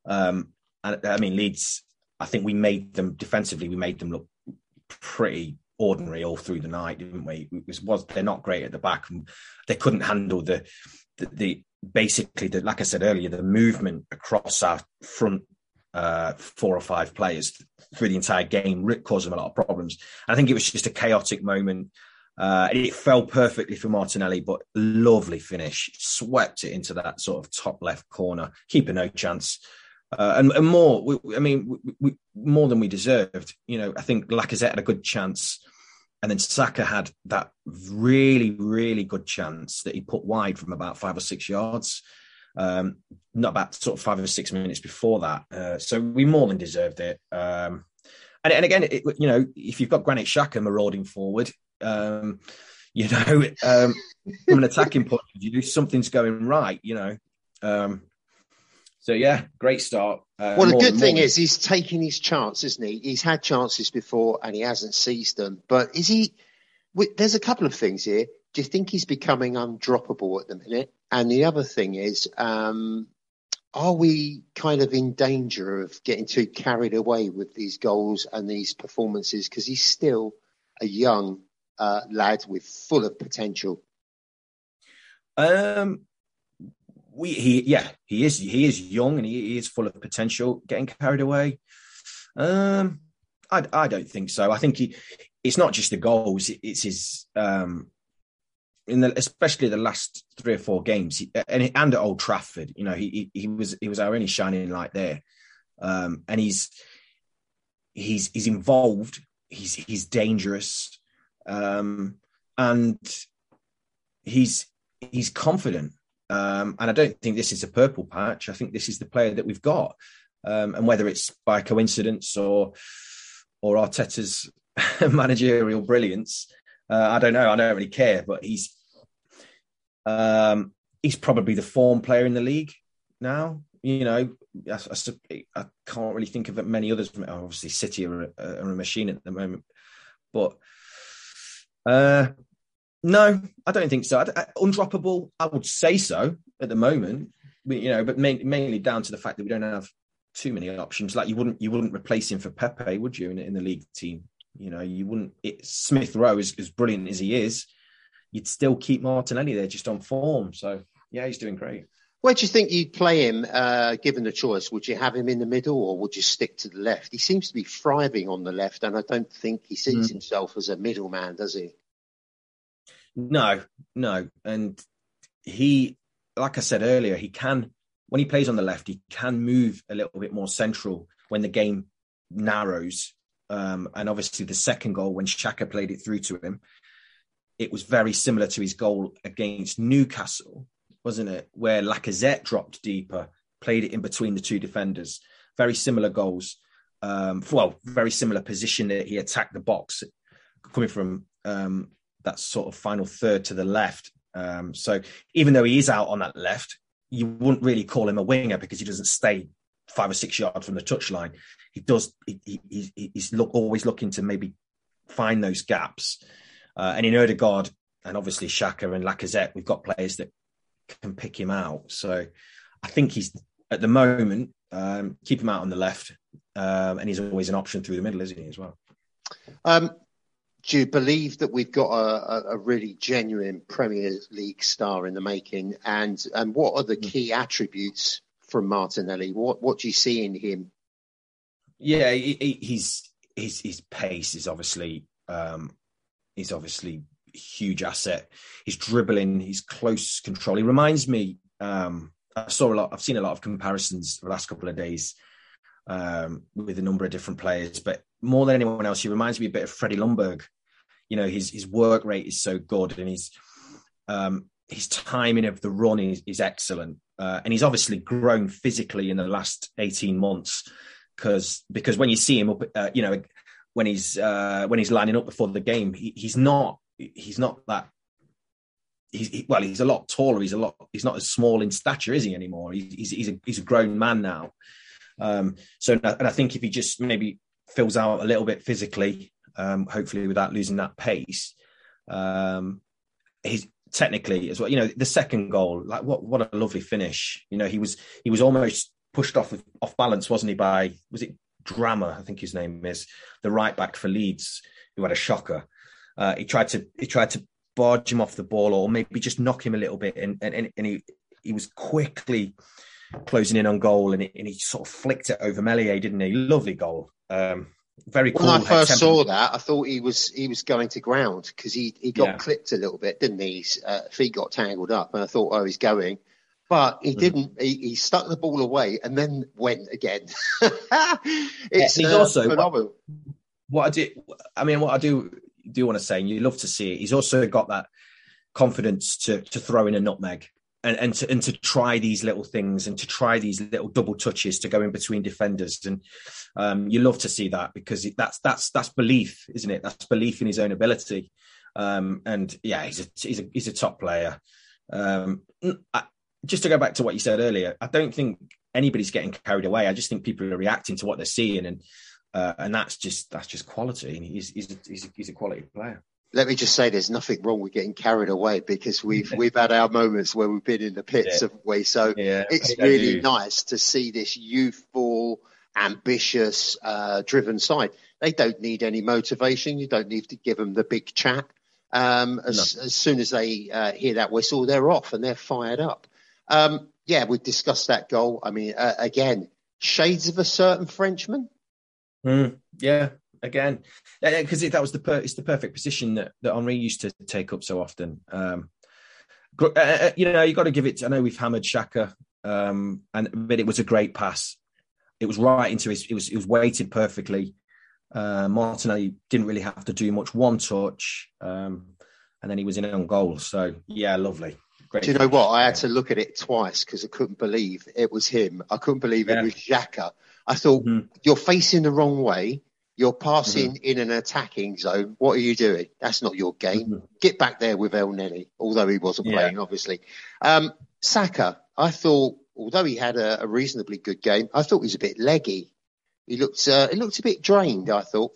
Um, I mean, Leeds. I think we made them defensively. We made them look pretty ordinary all through the night, didn't we? It was, was they're not great at the back. They couldn't handle the, the the basically the like I said earlier, the movement across our front uh, four or five players through the entire game caused them a lot of problems. I think it was just a chaotic moment. Uh, it fell perfectly for Martinelli, but lovely finish. Swept it into that sort of top left corner. Keeper no chance. Uh, and, and more, we, I mean, we, we, more than we deserved. You know, I think Lacazette had a good chance. And then Saka had that really, really good chance that he put wide from about five or six yards. Um, not about sort of five or six minutes before that. Uh, so we more than deserved it. Um, and, and again, it, you know, if you've got Granit Xhaka marauding forward, um, you know, um, from an attacking point of view, something's going right. You know, um, so yeah, great start. Uh, Well, the good thing is he's taking his chance, isn't he? He's had chances before and he hasn't seized them. But is he? There's a couple of things here. Do you think he's becoming undroppable at the minute? And the other thing is, um, are we kind of in danger of getting too carried away with these goals and these performances? Because he's still a young uh, lad with full of potential. Um, we he yeah he is he is young and he, he is full of potential. Getting carried away, um, I I don't think so. I think he it's not just the goals; it's his um in the especially the last three or four games and and at Old Trafford. You know he he, he was he was our only shining light there, um, and he's he's he's involved. He's he's dangerous, um, and he's he's confident. Um, and I don't think this is a purple patch. I think this is the player that we've got. Um, and whether it's by coincidence or or Arteta's managerial brilliance, uh, I don't know. I don't really care. But he's um, he's probably the form player in the league now. You know, I, I, I can't really think of many others. Obviously, City are a, are a machine at the moment, but uh, no, I don't think so. I, I, undroppable, I would say so at the moment. We, you know, but main, mainly down to the fact that we don't have too many options. Like you wouldn't you wouldn't replace him for Pepe, would you? In, in the league team, you know, you wouldn't. It, Smith Rowe, is as brilliant as he is, you'd still keep Martinelli there just on form. So yeah, he's doing great. Where do you think you'd play him, uh, given the choice? Would you have him in the middle or would you stick to the left? He seems to be thriving on the left, and I don't think he sees mm. himself as a middleman, does he? No, no. And he, like I said earlier, he can, when he plays on the left, he can move a little bit more central when the game narrows. Um, and obviously, the second goal, when Xhaka played it through to him, it was very similar to his goal against Newcastle wasn't it? Where Lacazette dropped deeper, played it in between the two defenders. Very similar goals. Um, well, very similar position that he attacked the box, coming from um, that sort of final third to the left. Um, so even though he is out on that left, you wouldn't really call him a winger because he doesn't stay five or six yards from the touchline. He does. He, he, he's look, always looking to maybe find those gaps. Uh, and in Odegaard and obviously Xhaka and Lacazette, we've got players that can pick him out. So I think he's at the moment um, keep him out on the left, um, and he's always an option through the middle, isn't he as well? Um, do you believe that we've got a, a, really genuine Premier League star in the making? And and what are the hmm. key attributes from Martinelli? What what do you see in him? Yeah, he, he, he's his his pace is obviously um, he's obviously huge asset. He's dribbling, he's close control. He reminds me. Um, I saw a lot. I've seen a lot of comparisons the last couple of days um, with a number of different players, but more than anyone else, he reminds me a bit of Freddie Ljungberg. You know, his his work rate is so good, and his um, his timing of the run is, is excellent, uh, and he's obviously grown physically in the last eighteen months because because when you see him up, uh, you know, when he's uh, when he's lining up before the game, he, he's not he's not that. He's he, well, he's a lot taller. He's a lot. He's not as small in stature, is he anymore? He's he's, he's a he's a grown man now. Um, so and I think if he just maybe fills out a little bit physically, um, hopefully without losing that pace, um, he's technically as well. You know, the second goal, like what what a lovely finish. You know, he was he was almost pushed off off balance, wasn't he? By was it Drameh? I think his name is the right back for Leeds, who had a shocker. Uh, he tried to he tried to barge him off the ball or maybe just knock him a little bit, and and, and he he was quickly closing in on goal, and, and he sort of flicked it over Meslier, didn't he? Lovely goal. Um, very cool. When I first saw that, I thought he was he was going to ground because he he got yeah. clipped a little bit, didn't he? His uh, feet got tangled up, and I thought, oh, he's going. But he mm. didn't. He, he, stuck the ball away and then went again. it's yeah, uh, also phenomenal. What, what I do, I mean, what I do do want to say, and you love to see it. He's also got that confidence to to throw in a nutmeg and, and to and to try these little things and to try these little double touches to go in between defenders. And um, you love to see that because that's that's that's belief, isn't it? That's belief in his own ability. Um, and yeah, he's a he's a he's a top player. Um, I, just to go back to what you said earlier, I don't think anybody's getting carried away. I just think people are reacting to what they're seeing and uh, and that's just that's just quality. He's he's a, he's, a, he's a quality player. Let me just say, there's nothing wrong with getting carried away because we've we've had our moments where we've been in the pits, yeah. haven't we? So yeah, it's really nice to see this youthful, ambitious, uh, driven side. They don't need any motivation. You don't need to give them the big chat. Um, as, no. as, soon as they uh, hear that whistle, they're off and they're fired up. Um, yeah, we've discussed that goal. I mean, uh, again, shades of a certain Frenchman. Mm, yeah, again, because that was the per- it's the perfect position that, that Henry used to take up so often. Um, uh, uh, you know, you got to give it. I know we've hammered Xhaka, um, and but it was a great pass. It was right into his. It was it was weighted perfectly. Uh, Martinelli didn't really have to do much, one touch, um, and then he was in on goal. So yeah, lovely. Great Do you know what? I had to look at it twice because I couldn't believe it was him. I couldn't believe it was Xhaka. I thought you're facing the wrong way. You're passing in an attacking zone. What are you doing? That's not your game. Get back there with Elneny, although he wasn't Yeah. playing, obviously. Um, Saka, I thought, although he had a, a reasonably good game, I thought he was a bit leggy. He looked, uh, he looked a bit drained. I thought.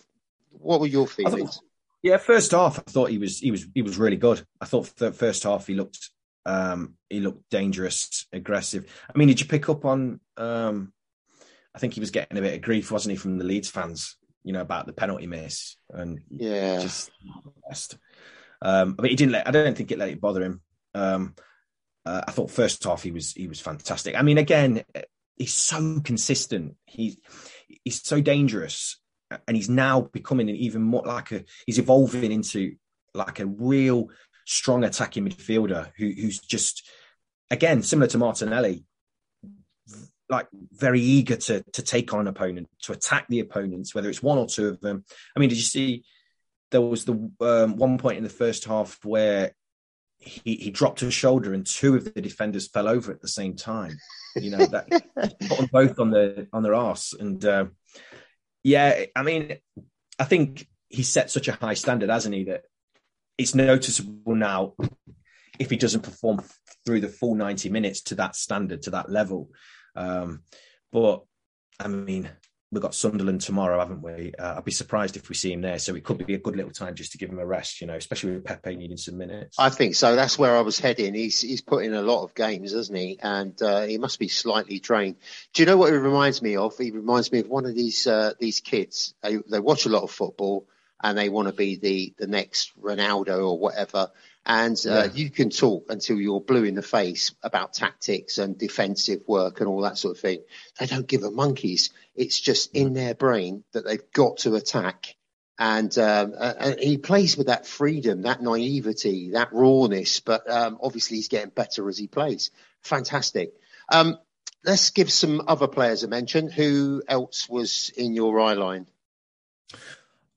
What were your feelings? Yeah, first half I thought he was he was he was really good. I thought the first half he looked um he looked dangerous, aggressive. I mean, did you pick up on um I think he was getting a bit of grief, wasn't he, from the Leeds fans, you know, about the penalty miss and Yeah. just best. Um but he didn't let I don't think it let it bother him. Um uh, I thought first half he was he was fantastic. I mean, again, he's so consistent. He's he's so dangerous, and he's now becoming an even more like a. He's evolving into like a real strong attacking midfielder who, who's just again similar to Martinelli, like very eager to to take on an opponent, to attack the opponents, whether it's one or two of them. I mean, did you see? There was the um, one point in the first half where he, he dropped his shoulder and two of the defenders fell over at the same time. You know that put them both on the on their arse, and uh, yeah, I mean, I think he set such a high standard, hasn't he? That it's noticeable now if he doesn't perform through the full ninety minutes to that standard, to that level. Um, but I mean, we've got Sunderland tomorrow, haven't we? Uh, I'd be surprised if we see him there. So it could be a good little time just to give him a rest, you know, especially with Pepe needing some minutes. I think so. That's where I was heading. He's he's put in a lot of games, hasn't he? And uh, he must be slightly drained. Do you know what he reminds me of? He reminds me of one of these uh, these kids. They they watch a lot of football and they want to be the the next Ronaldo or whatever. And uh, Yeah. you can talk until you're blue in the face about tactics and defensive work and all that sort of thing. They don't give a monkeys. It's just in their brain that they've got to attack and um, uh, and he plays with that freedom, that naivety, that rawness. But um, obviously, he's getting better as he plays. Fantastic. Um, let's give some other players a mention. Who else was in your eye line?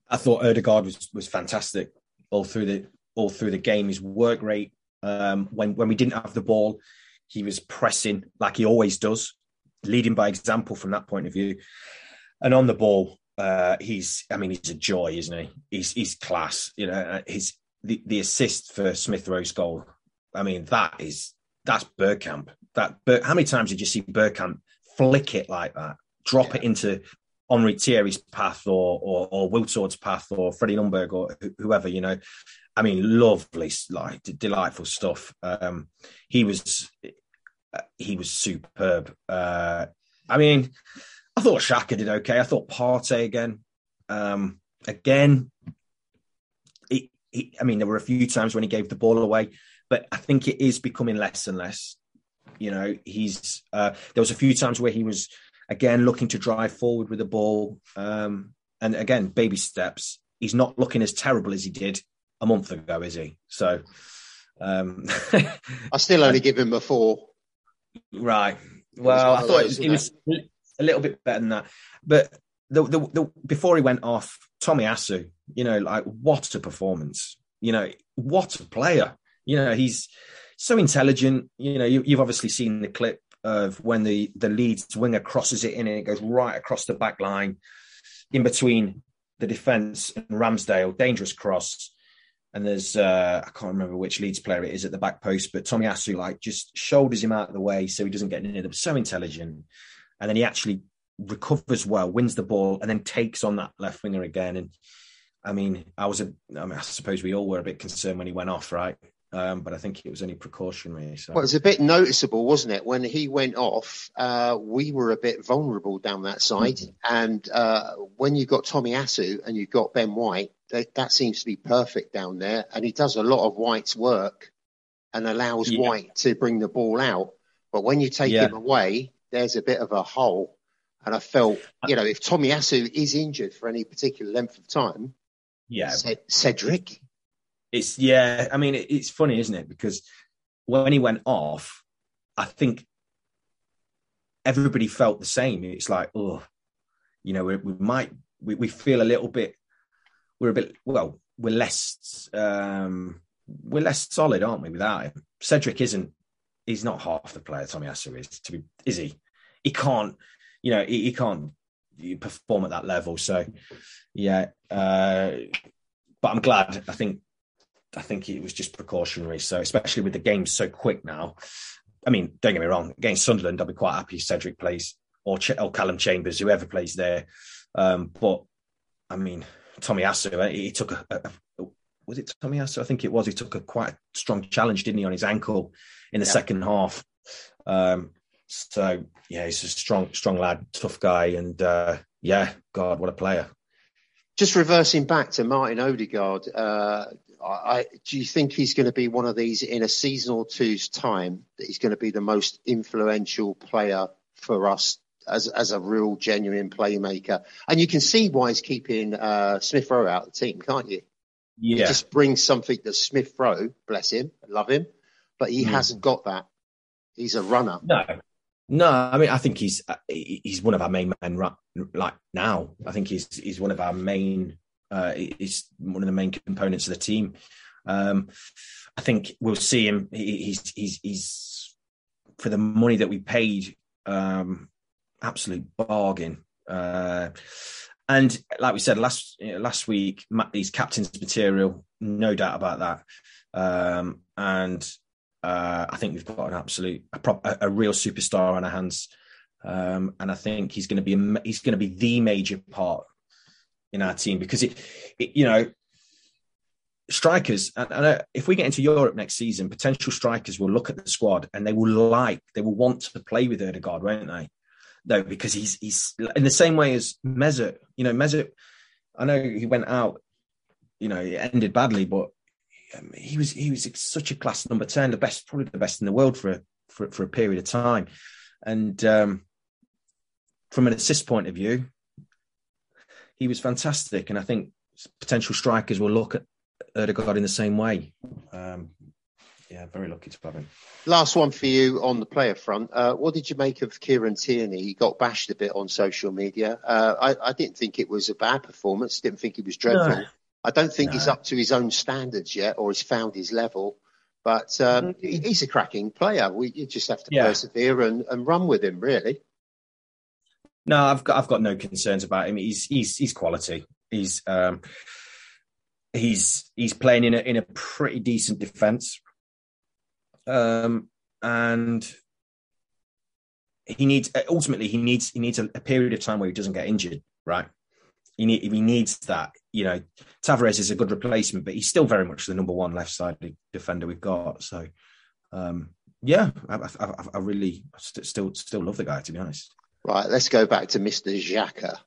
I thought Odegaard was was fantastic all through the all through the game. His work rate um, when when we didn't have the ball, he was pressing like he always does, leading by example from that point of view. And on the ball, uh, he's I mean he's a joy, isn't he? He's he's class. You know, uh, his the, the assist for Smith Rowe's goal. I mean that is that's Bergkamp. That Bur- how many times did you see Bergkamp flick it like that, drop it into Henri Thierry's path or or, or Wiltord's path or Freddie Ljungberg or wh- whoever, you know. I mean, lovely, like delightful stuff. Um, he was uh, he was superb. Uh, I mean, I thought Xhaka did okay. I thought Partey again, um, again. He, I mean, there were a few times when he gave the ball away, but I think it is becoming less and less. You know, he's uh, there was a few times where he was again looking to drive forward with the ball, um, and again baby steps. He's not looking as terrible as he did a month ago, is he? So, um, I still only give him a four. right. Well, I thought those, it was, it was a little bit better than that, but the, the, the before he went off, Tomiyasu, you know, like what a performance! You know, what a player! You know, he's so intelligent. You know, you, you've obviously seen the clip of when the the Leeds winger crosses it in and it goes right across the back line, in between the defence and Ramsdale, dangerous cross. And there's uh, I can't remember which Leeds player it is at the back post, but Tomiyasu like just shoulders him out of the way so he doesn't get near them. So intelligent, and then he actually recovers well, wins the ball, and then takes on that left winger again. And I mean, I was a, I, mean, I suppose we all were a bit concerned when he went off, right? Um, but I think it was only precautionary. So Well, it was a bit noticeable, wasn't it? When he went off, uh, we were a bit vulnerable down that side. And uh, when you've got Tomiyasu and you've got Ben White, that, that seems to be perfect down there. And he does a lot of White's work and allows Yeah. White to bring the ball out. But when you take Yeah. him away, there's a bit of a hole. And I felt, you know, if Tomiyasu is injured for any particular length of time, yeah, Ced- Cedric, It's yeah. I mean, it, it's funny, isn't it? Because when he went off, I think everybody felt the same. It's like, oh, you know, we, we might we, we feel a little bit we're a bit well we're less um, we're less solid, aren't we? Without him, Cedric isn't. He's not half the player Tomiyasu is. To be, is he? He can't. You know, he, he can't perform at that level. So, yeah. Uh, but I'm glad. I think. I think it was just precautionary. So, especially with the game so quick now. I mean, don't get me wrong. Against Sunderland, I'll be quite happy Cedric plays or, Ch- or Callum Chambers, whoever plays there. Um, but I mean, Tomiyasu, he took a, a, was it Tomiyasu? I think it was. He took a quite strong challenge, didn't he, on his ankle in the yeah. second half. Um, so yeah, he's a strong, strong lad, tough guy, and uh, yeah, God, what a player. Just reversing back to Martin Odegaard, uh, I, do you think he's going to be one of these in a season or two's time that he's going to be the most influential player for us as as a real genuine playmaker? And you can see why he's keeping uh, Smith Rowe out of the team, can't you? Yeah. He just brings something that Smith Rowe, bless him, love him, but he mm. hasn't got that. He's a runner. No, no. I mean, I think he's uh, he's one of our main men right like now. I think he's he's one of our main. Uh, he's one of the main components of the team. Um, I think we'll see him. He, he's he's he's for the money that we paid. Um, absolute bargain. Uh, and like we said last you know, last week, he's captain's material, no doubt about that. Um, and uh, I think we've got an absolute, a, prop, a, a real superstar on our hands. Um, and I think he's going to be he's going to be the major part in our team because it, it you know, strikers. And, and, if we get into Europe next season, potential strikers will look at the squad and they will like, they will want to play with Odegaard, won't they? Though, because he's he's in the same way as Mesut. You know, Mesut. I know he went out. You know, it ended badly, but um, he was he was such a class number ten, the best, probably the best in the world for a, for for a period of time. And um, from an assist point of view, he was fantastic. And I think potential strikers will look at Odegaard in the same way. Um, yeah, very lucky to have him. Last one for you on the player front. Uh, what did you make of Kieran Tierney? He got bashed a bit on social media. Uh, I, I, didn't think it was a bad performance. Didn't think he was dreadful. No. I don't think no. he's up to his own standards yet, or he's found his level. But um, mm-hmm. he's a cracking player. We you just have to yeah. persevere and, and run with him, really. No, I've got I've got no concerns about him. He's he's he's quality. He's um, he's he's playing in a in a pretty decent defence um, and he needs ultimately he needs he needs a, a, period of time where he doesn't get injured, right? He, need, he needs that. You know, Tavares is a good replacement, but he's still very much the number one left sided defender we've got. So, um, yeah, I, I, I really st- still still love the guy to be honest. Right, let's go back to Mr. Xhaka.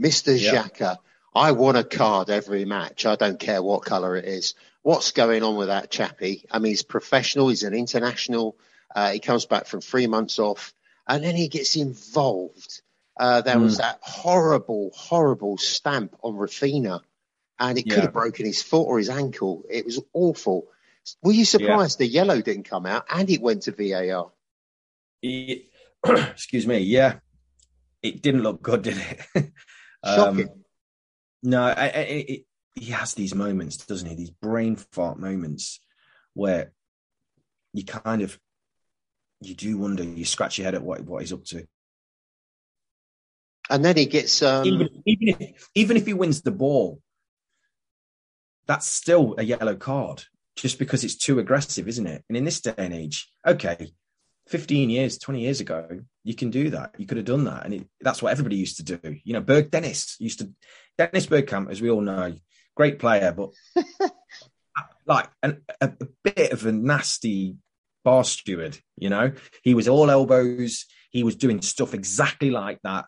Mr. Yeah. Xhaka, I want a card every match. I don't care what colour it is what's going on with that chappie? I mean, he's professional. He's an international. Uh, he comes back from three months off, and then he gets involved. Uh, there mm. was that horrible, horrible stamp on Raphinha, and it yeah. could have broken his foot or his ankle. It was awful. Were you surprised yeah. the yellow didn't come out and it went to VAR? It, excuse me. Yeah, it didn't look good, did it? Shocking. Um, no, I, I, it, he has these moments, doesn't he? These brain fart moments where you kind of you do wonder, you scratch your head at what what he's up to. And then he gets um... even, even if even if he wins the ball, that's still a yellow card just because it's too aggressive, isn't it? And in this day and age, okay, 15 years, 20 years ago, you can do that. You could have done that. And it, that's what everybody used to do. You know, Berg Dennis used to, Dennis Bergkamp, as we all know, great player, but like an, a, bit of a nasty bar steward. You know, he was all elbows. He was doing stuff exactly like that.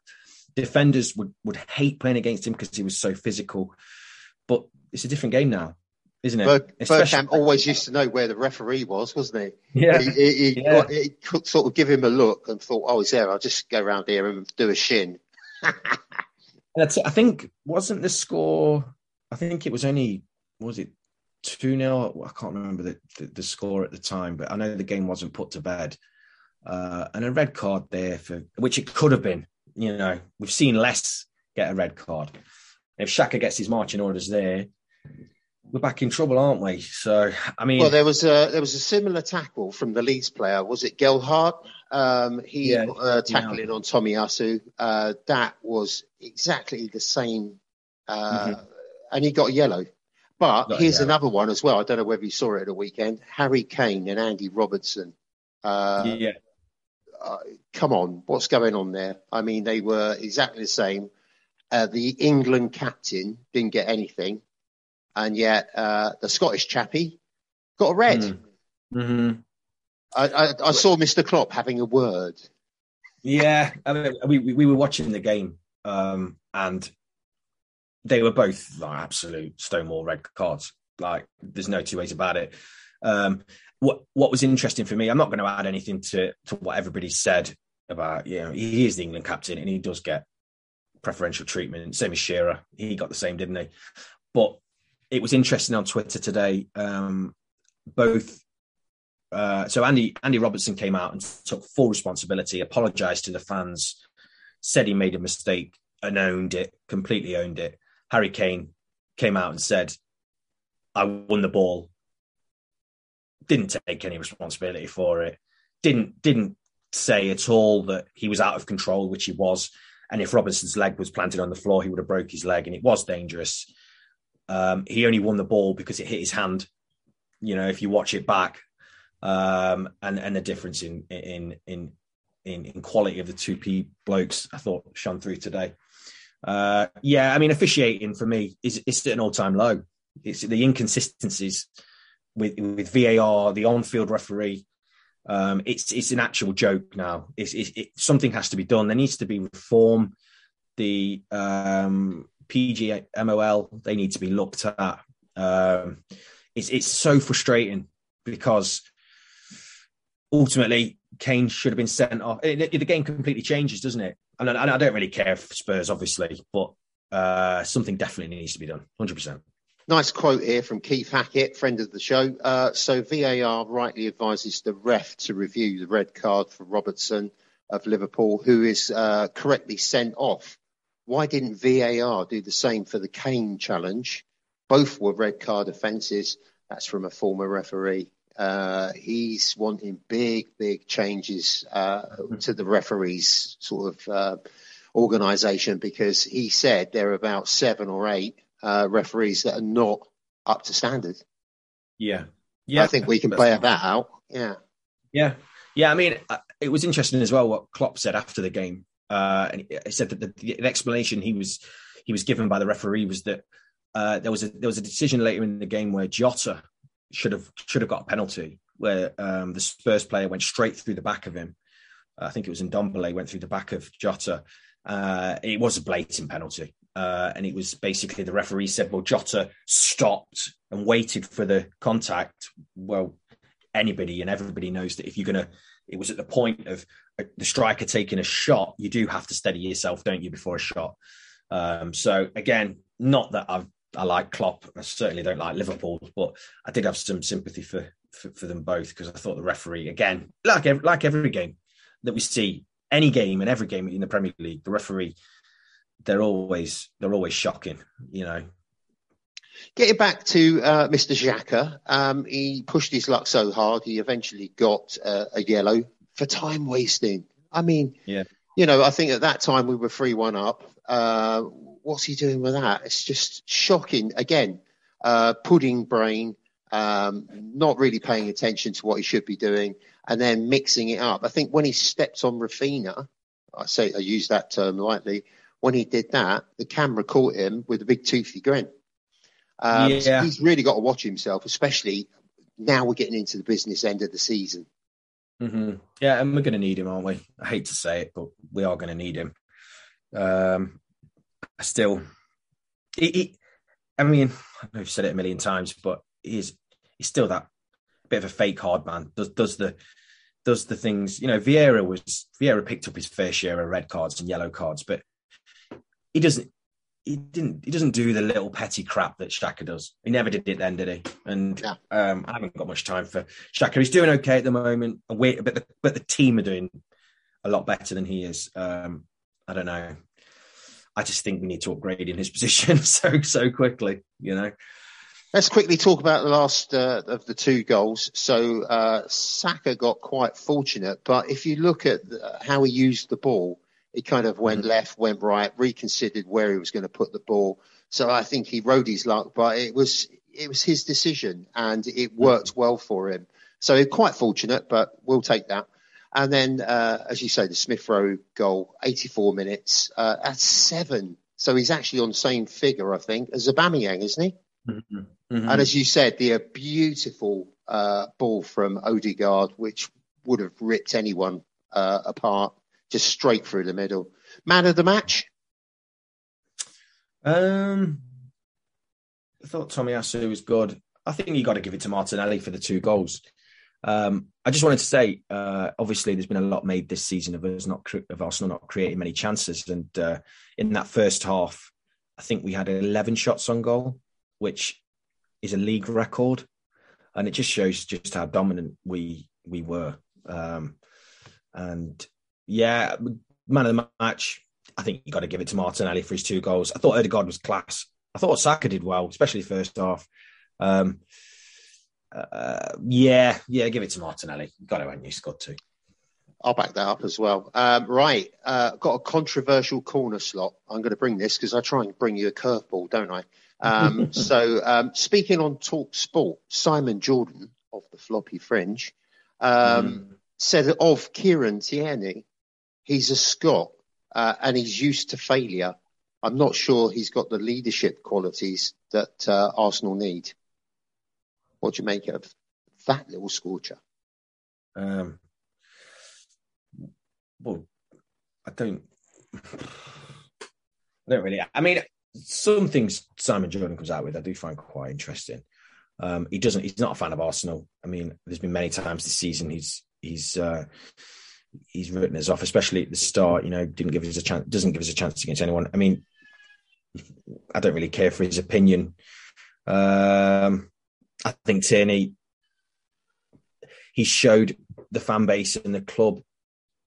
Defenders would would hate playing against him because he was so physical. But it's a different game now, isn't it? Berg, Bergkamp always used to know where the referee was, wasn't he? Yeah. He, he, he, yeah. He could sort of give him a look and thought, "Oh, he's there. I'll just go around here and do a shin." I think wasn't the score I think it was only was it two 0 I can't remember the, the, the score at the time, but I know the game wasn't put to bed. Uh, and a red card there for which it could have been. You know, we've seen less get a red card. If Xhaka gets his marching orders there, we're back in trouble, aren't we? So, I mean, Well, there was a there was a similar tackle from the Leeds player. Was it Gelhardt? Um, he Yeah. uh, tackling on Tomiyasu. Uh, that was exactly the same, uh, Mhm. And he got a yellow. But here's yellow. another one as well. I don't know whether you saw it at the weekend. Harry Kane and Andy Robertson. Uh, yeah, uh, come on, what's going on there? I mean, they were exactly the same. Uh, the England captain didn't get anything, and yet uh, the Scottish chappie got a red. hmm I, I, I saw Mr. Klopp having a word. yeah. I mean, we we we were watching the game, um, and they were both like absolute stonewall red cards. Like, there's no two ways about it. Um, what what was interesting for me, I'm not going to add anything to to what everybody said about. You know, he is the England captain, and he does get preferential treatment. Same as Shearer, he got the same, didn't he? But it was interesting on Twitter today. Um, both. Uh, so Andy Andy Robertson came out and took full responsibility, apologised to the fans, said he made a mistake and owned it, completely owned it. Harry Kane came out and said, "I won the ball." Didn't take any responsibility for it. Didn't didn't say at all that he was out of control, which he was. And if Robertson's leg was planted on the floor, he would have broke his leg, and it was dangerous. Um, he only won the ball because it hit his hand. You know, if you watch it back, um, and and the difference in in in in, in quality of the two P blokes, I thought shone through today. Uh, yeah, I mean, officiating for me is is at an all time low. It's the inconsistencies with with VAR, the on field referee. Um, it's it's an actual joke now. It's, it's it, something has to be done. There needs to be reform. The um, PG MOL they need to be looked at. Um, it's it's so frustrating because ultimately Kane should have been sent off. It- it- the game completely changes, doesn't it? And I, I don't really care for Spurs, obviously, but uh, something definitely needs to be done. Hundred percent. Nice quote here from Keith Hackett, friend of the show. Uh, so VAR rightly advises the ref to review the red card for Robertson of Liverpool, who is uh, correctly sent off. Why didn't VAR do the same for the Kane challenge? Both were red card offences. That's from a former referee. Uh, he's wanting big, big changes uh, to the referees sort of uh, organisation because he said there are about seven or eight uh, referees that are not up to standard. Yeah, yeah. I think we can play that out. Yeah. Yeah, yeah. I mean, it was interesting as well what Klopp said after the game. Uh, and he said that the, the explanation he was he was given by the referee was that uh, there was a there was a decision later in the game where Jota should have should have got a penalty where um, the Spurs player went straight through the back of him. I think it was in Ndombele went through the back of Jota. Uh, it was a blatant penalty. Uh, and it was basically the referee said, well, Jota stopped and waited for the contact. Well, anybody and everybody knows that if you're going to, it was at the point of uh, the striker taking a shot, you do have to steady yourself, don't you, before a shot. Um, so again, not that I've, I like Klopp, I certainly don't like Liverpool, but I did have some sympathy for for, for them both because I thought the referee, again, like every, like every game that we see, any game and every game in the Premier League, the referee, they're always they're always shocking, you know. Getting back to uh, Mr. Xhaka, um, he pushed his luck so hard he eventually got uh, a yellow for time wasting. I mean, Yeah. you know, I think at that time we were 3 1 up. Uh, what's he doing with that? It's just shocking. Again, uh, pudding brain, um, not really paying attention to what he should be doing, and then mixing it up. I think when he stepped on Raphinha, I say I use that term lightly, when he did that, the camera caught him with a big toothy grin. Um, so Yeah. he's really got to watch himself, especially now we're getting into the business end of the season. hmm Yeah, and we're going to need him, aren't we? I hate to say it, but we are going to need him. Um, I still, he, he, I mean, I've said it a million times, but he's he's still that bit of a fake hard man. Does does the does the things you know? Vieira was Vieira picked up his fair share of red cards and yellow cards, but he doesn't. He didn't. He doesn't do the little petty crap that Xhaka does. He never did it then, did he? And um, I haven't got much time for Xhaka. He's doing okay at the moment. we- But the, but the team are doing a lot better than he is. Um, I don't know. I just think we need to upgrade in his position so so quickly. You know. Let's quickly talk about the last uh, of the two goals. So uh, Saka got quite fortunate, but if you look at the, how he used the ball, he kind of went left, went right, reconsidered where he was going to put the ball. So I think he rode his luck, but it was it was his decision and it worked well for him. So quite fortunate, but we'll take that. And then, uh, as you say, the Smith Rowe goal, 84 minutes. Uh, that's seven. So he's actually on the same figure, I think, as Aubameyang, isn't he? Mm-hmm. And as you said, the uh, beautiful uh, ball from Odegaard, which would have ripped anyone uh, apart, just straight through the middle. Man of the match? Um, I thought Tomiyasu was good. I think you got to give it to Martinelli for the two goals. Um, I just wanted to say, uh, obviously, there's been a lot made this season of us not of Arsenal not creating many chances, and uh, in that first half, I think we had 11 shots on goal, which is a league record, and it just shows just how dominant we we were. Um, and yeah, man of the match, I think you got to give it to Martinelli for his two goals. I thought Odegaard was class. I thought Saka did well, especially first half. Um, uh, yeah, yeah, give it to Martinelli. Got to, and you scored two. I'll back that up as well. Um, right, uh, got a controversial corner slot. I'm going to bring this because I try and bring you a curveball, don't I? Um, so, um, speaking on Talk Sport, Simon Jordan of the Floppy Fringe um, said of Kieran Tierney, he's a Scot uh, and he's used to failure. I'm not sure he's got the leadership qualities that uh, Arsenal need. What do you make of that little scorcher? Um, well, I don't. I don't really. I mean, some things Simon Jordan comes out with, I do find quite interesting. Um, he doesn't. He's not a fan of Arsenal. I mean, there's been many times this season he's he's uh, he's written us off, especially at the start. You know, didn't give us a chance. Doesn't give us a chance against anyone. I mean, I don't really care for his opinion. Um, I think Tierney, he showed the fan base and the club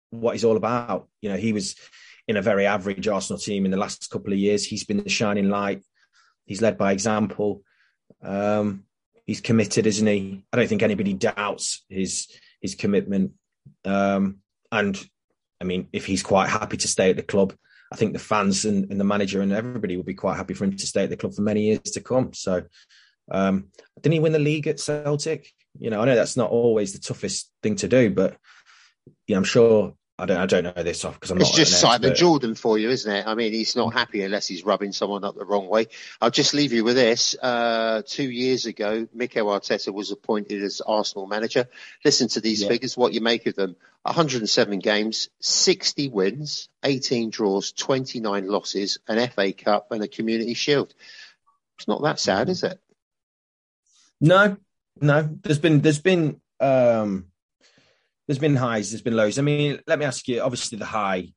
what he's all about. You know, he was in a very average Arsenal team in the last couple of years. He's been the shining light. He's led by example. Um, he's committed, isn't he? I don't think anybody doubts his his commitment. Um, and I mean, if he's quite happy to stay at the club, I think the fans and, and, the manager and everybody will be quite happy for him to stay at the club for many years to come. So, um, didn't he win the league at Celtic? You know, I know that's not always the toughest thing to do, but yeah, I'm sure I don't. I don't know this off because I'm it's not. just Simon Jordan for you, isn't it? I mean, he's not happy unless he's rubbing someone up the wrong way. I'll just leave you with this. Uh, two years ago, Mikel Arteta was appointed as Arsenal manager. Listen to these Yeah. figures. What you make of them? 107 games, 60 wins, 18 draws, 29 losses, an FA Cup, and a Community Shield. It's not that sad, is it? No, no. There's been there's been um there's been highs, there's been lows. I mean, let me ask you. Obviously, the high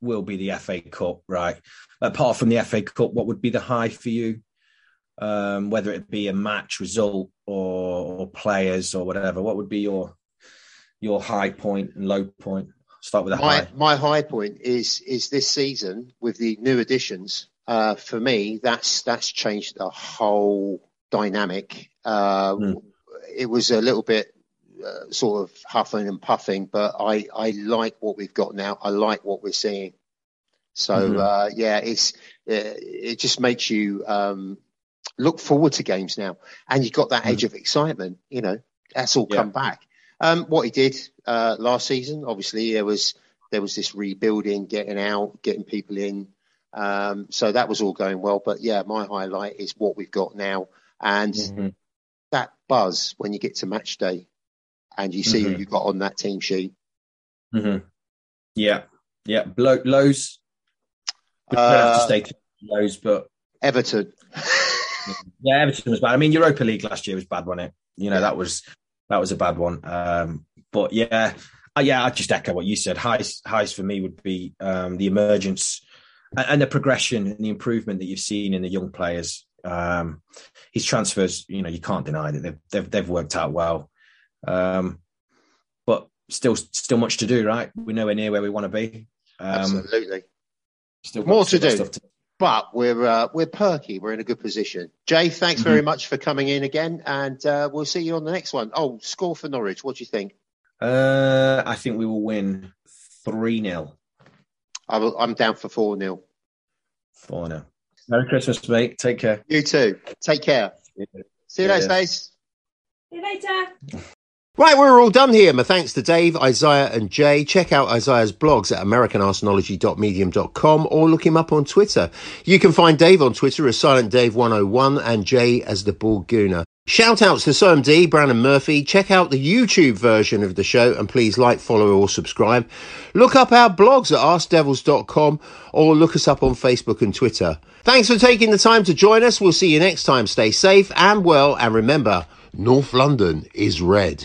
will be the FA Cup, right? Apart from the FA Cup, what would be the high for you? Um, whether it be a match result or, or players or whatever, what would be your your high point and low point? Start with a my high. my high point is is this season with the new additions. Uh, for me, that's that's changed the whole dynamic. Uh, It was a little bit uh, sort of huffing and puffing, but I I like what we've got now. I like what we're seeing. So Mhm. uh, yeah, it's uh, it just makes you um, look forward to games now, and you've got that edge of excitement. You know, that's all come back. Um, what he did uh, last season, obviously, there was there was this rebuilding, getting out, getting people in. Um, so that was all going well. But yeah, my highlight is what we've got now, and Mm-hmm. that buzz when you get to match day, and you see who Mhm. you got on that team sheet. hmm Yeah, yeah. Low, lows. We don't have to Uh, stay lows, but Everton. yeah, Everton was bad. I mean, Europa League last year was bad, wasn't it? You know, that was that was a bad one. Um, but yeah, uh, yeah, I just echo what you said. Highs, highs for me would be um, the emergence and, and the progression and the improvement that you've seen in the young players. Um, his transfers, you know, you can't deny that they've they've, they've worked out well. Um, but still, still much to do, right? We're nowhere near where we want to be. Um, Absolutely. Still More to do. stuff to- But we're uh, we're perky. We're in a good position. Jay, thanks very much for coming in again, and uh, we'll see you on the next one. Oh, score for Norwich. What do you think? Uh, I think we will win 3 0. I'm, I'm down for four 0 4 0. Merry Christmas, mate. Take care. You too. Take care. See you later, Yeah. Stace. See you later. Right, we're all done here. My thanks to Dave, Isaiah, and Jay. Check out Isaiah's blogs at AmericanArsenology.medium.com or look him up on Twitter. You can find Dave on Twitter as Silent Dave 101 and Jay as the Bald Gooner. Shout outs to SoMD, Brandon Murphy. Check out the YouTube version of the show and please like, follow, or subscribe. Look up our blogs at AskDevils.com or look us up on Facebook and Twitter. Thanks for taking the time to join us. We'll see you next time. Stay safe and well, and remember, North London is red.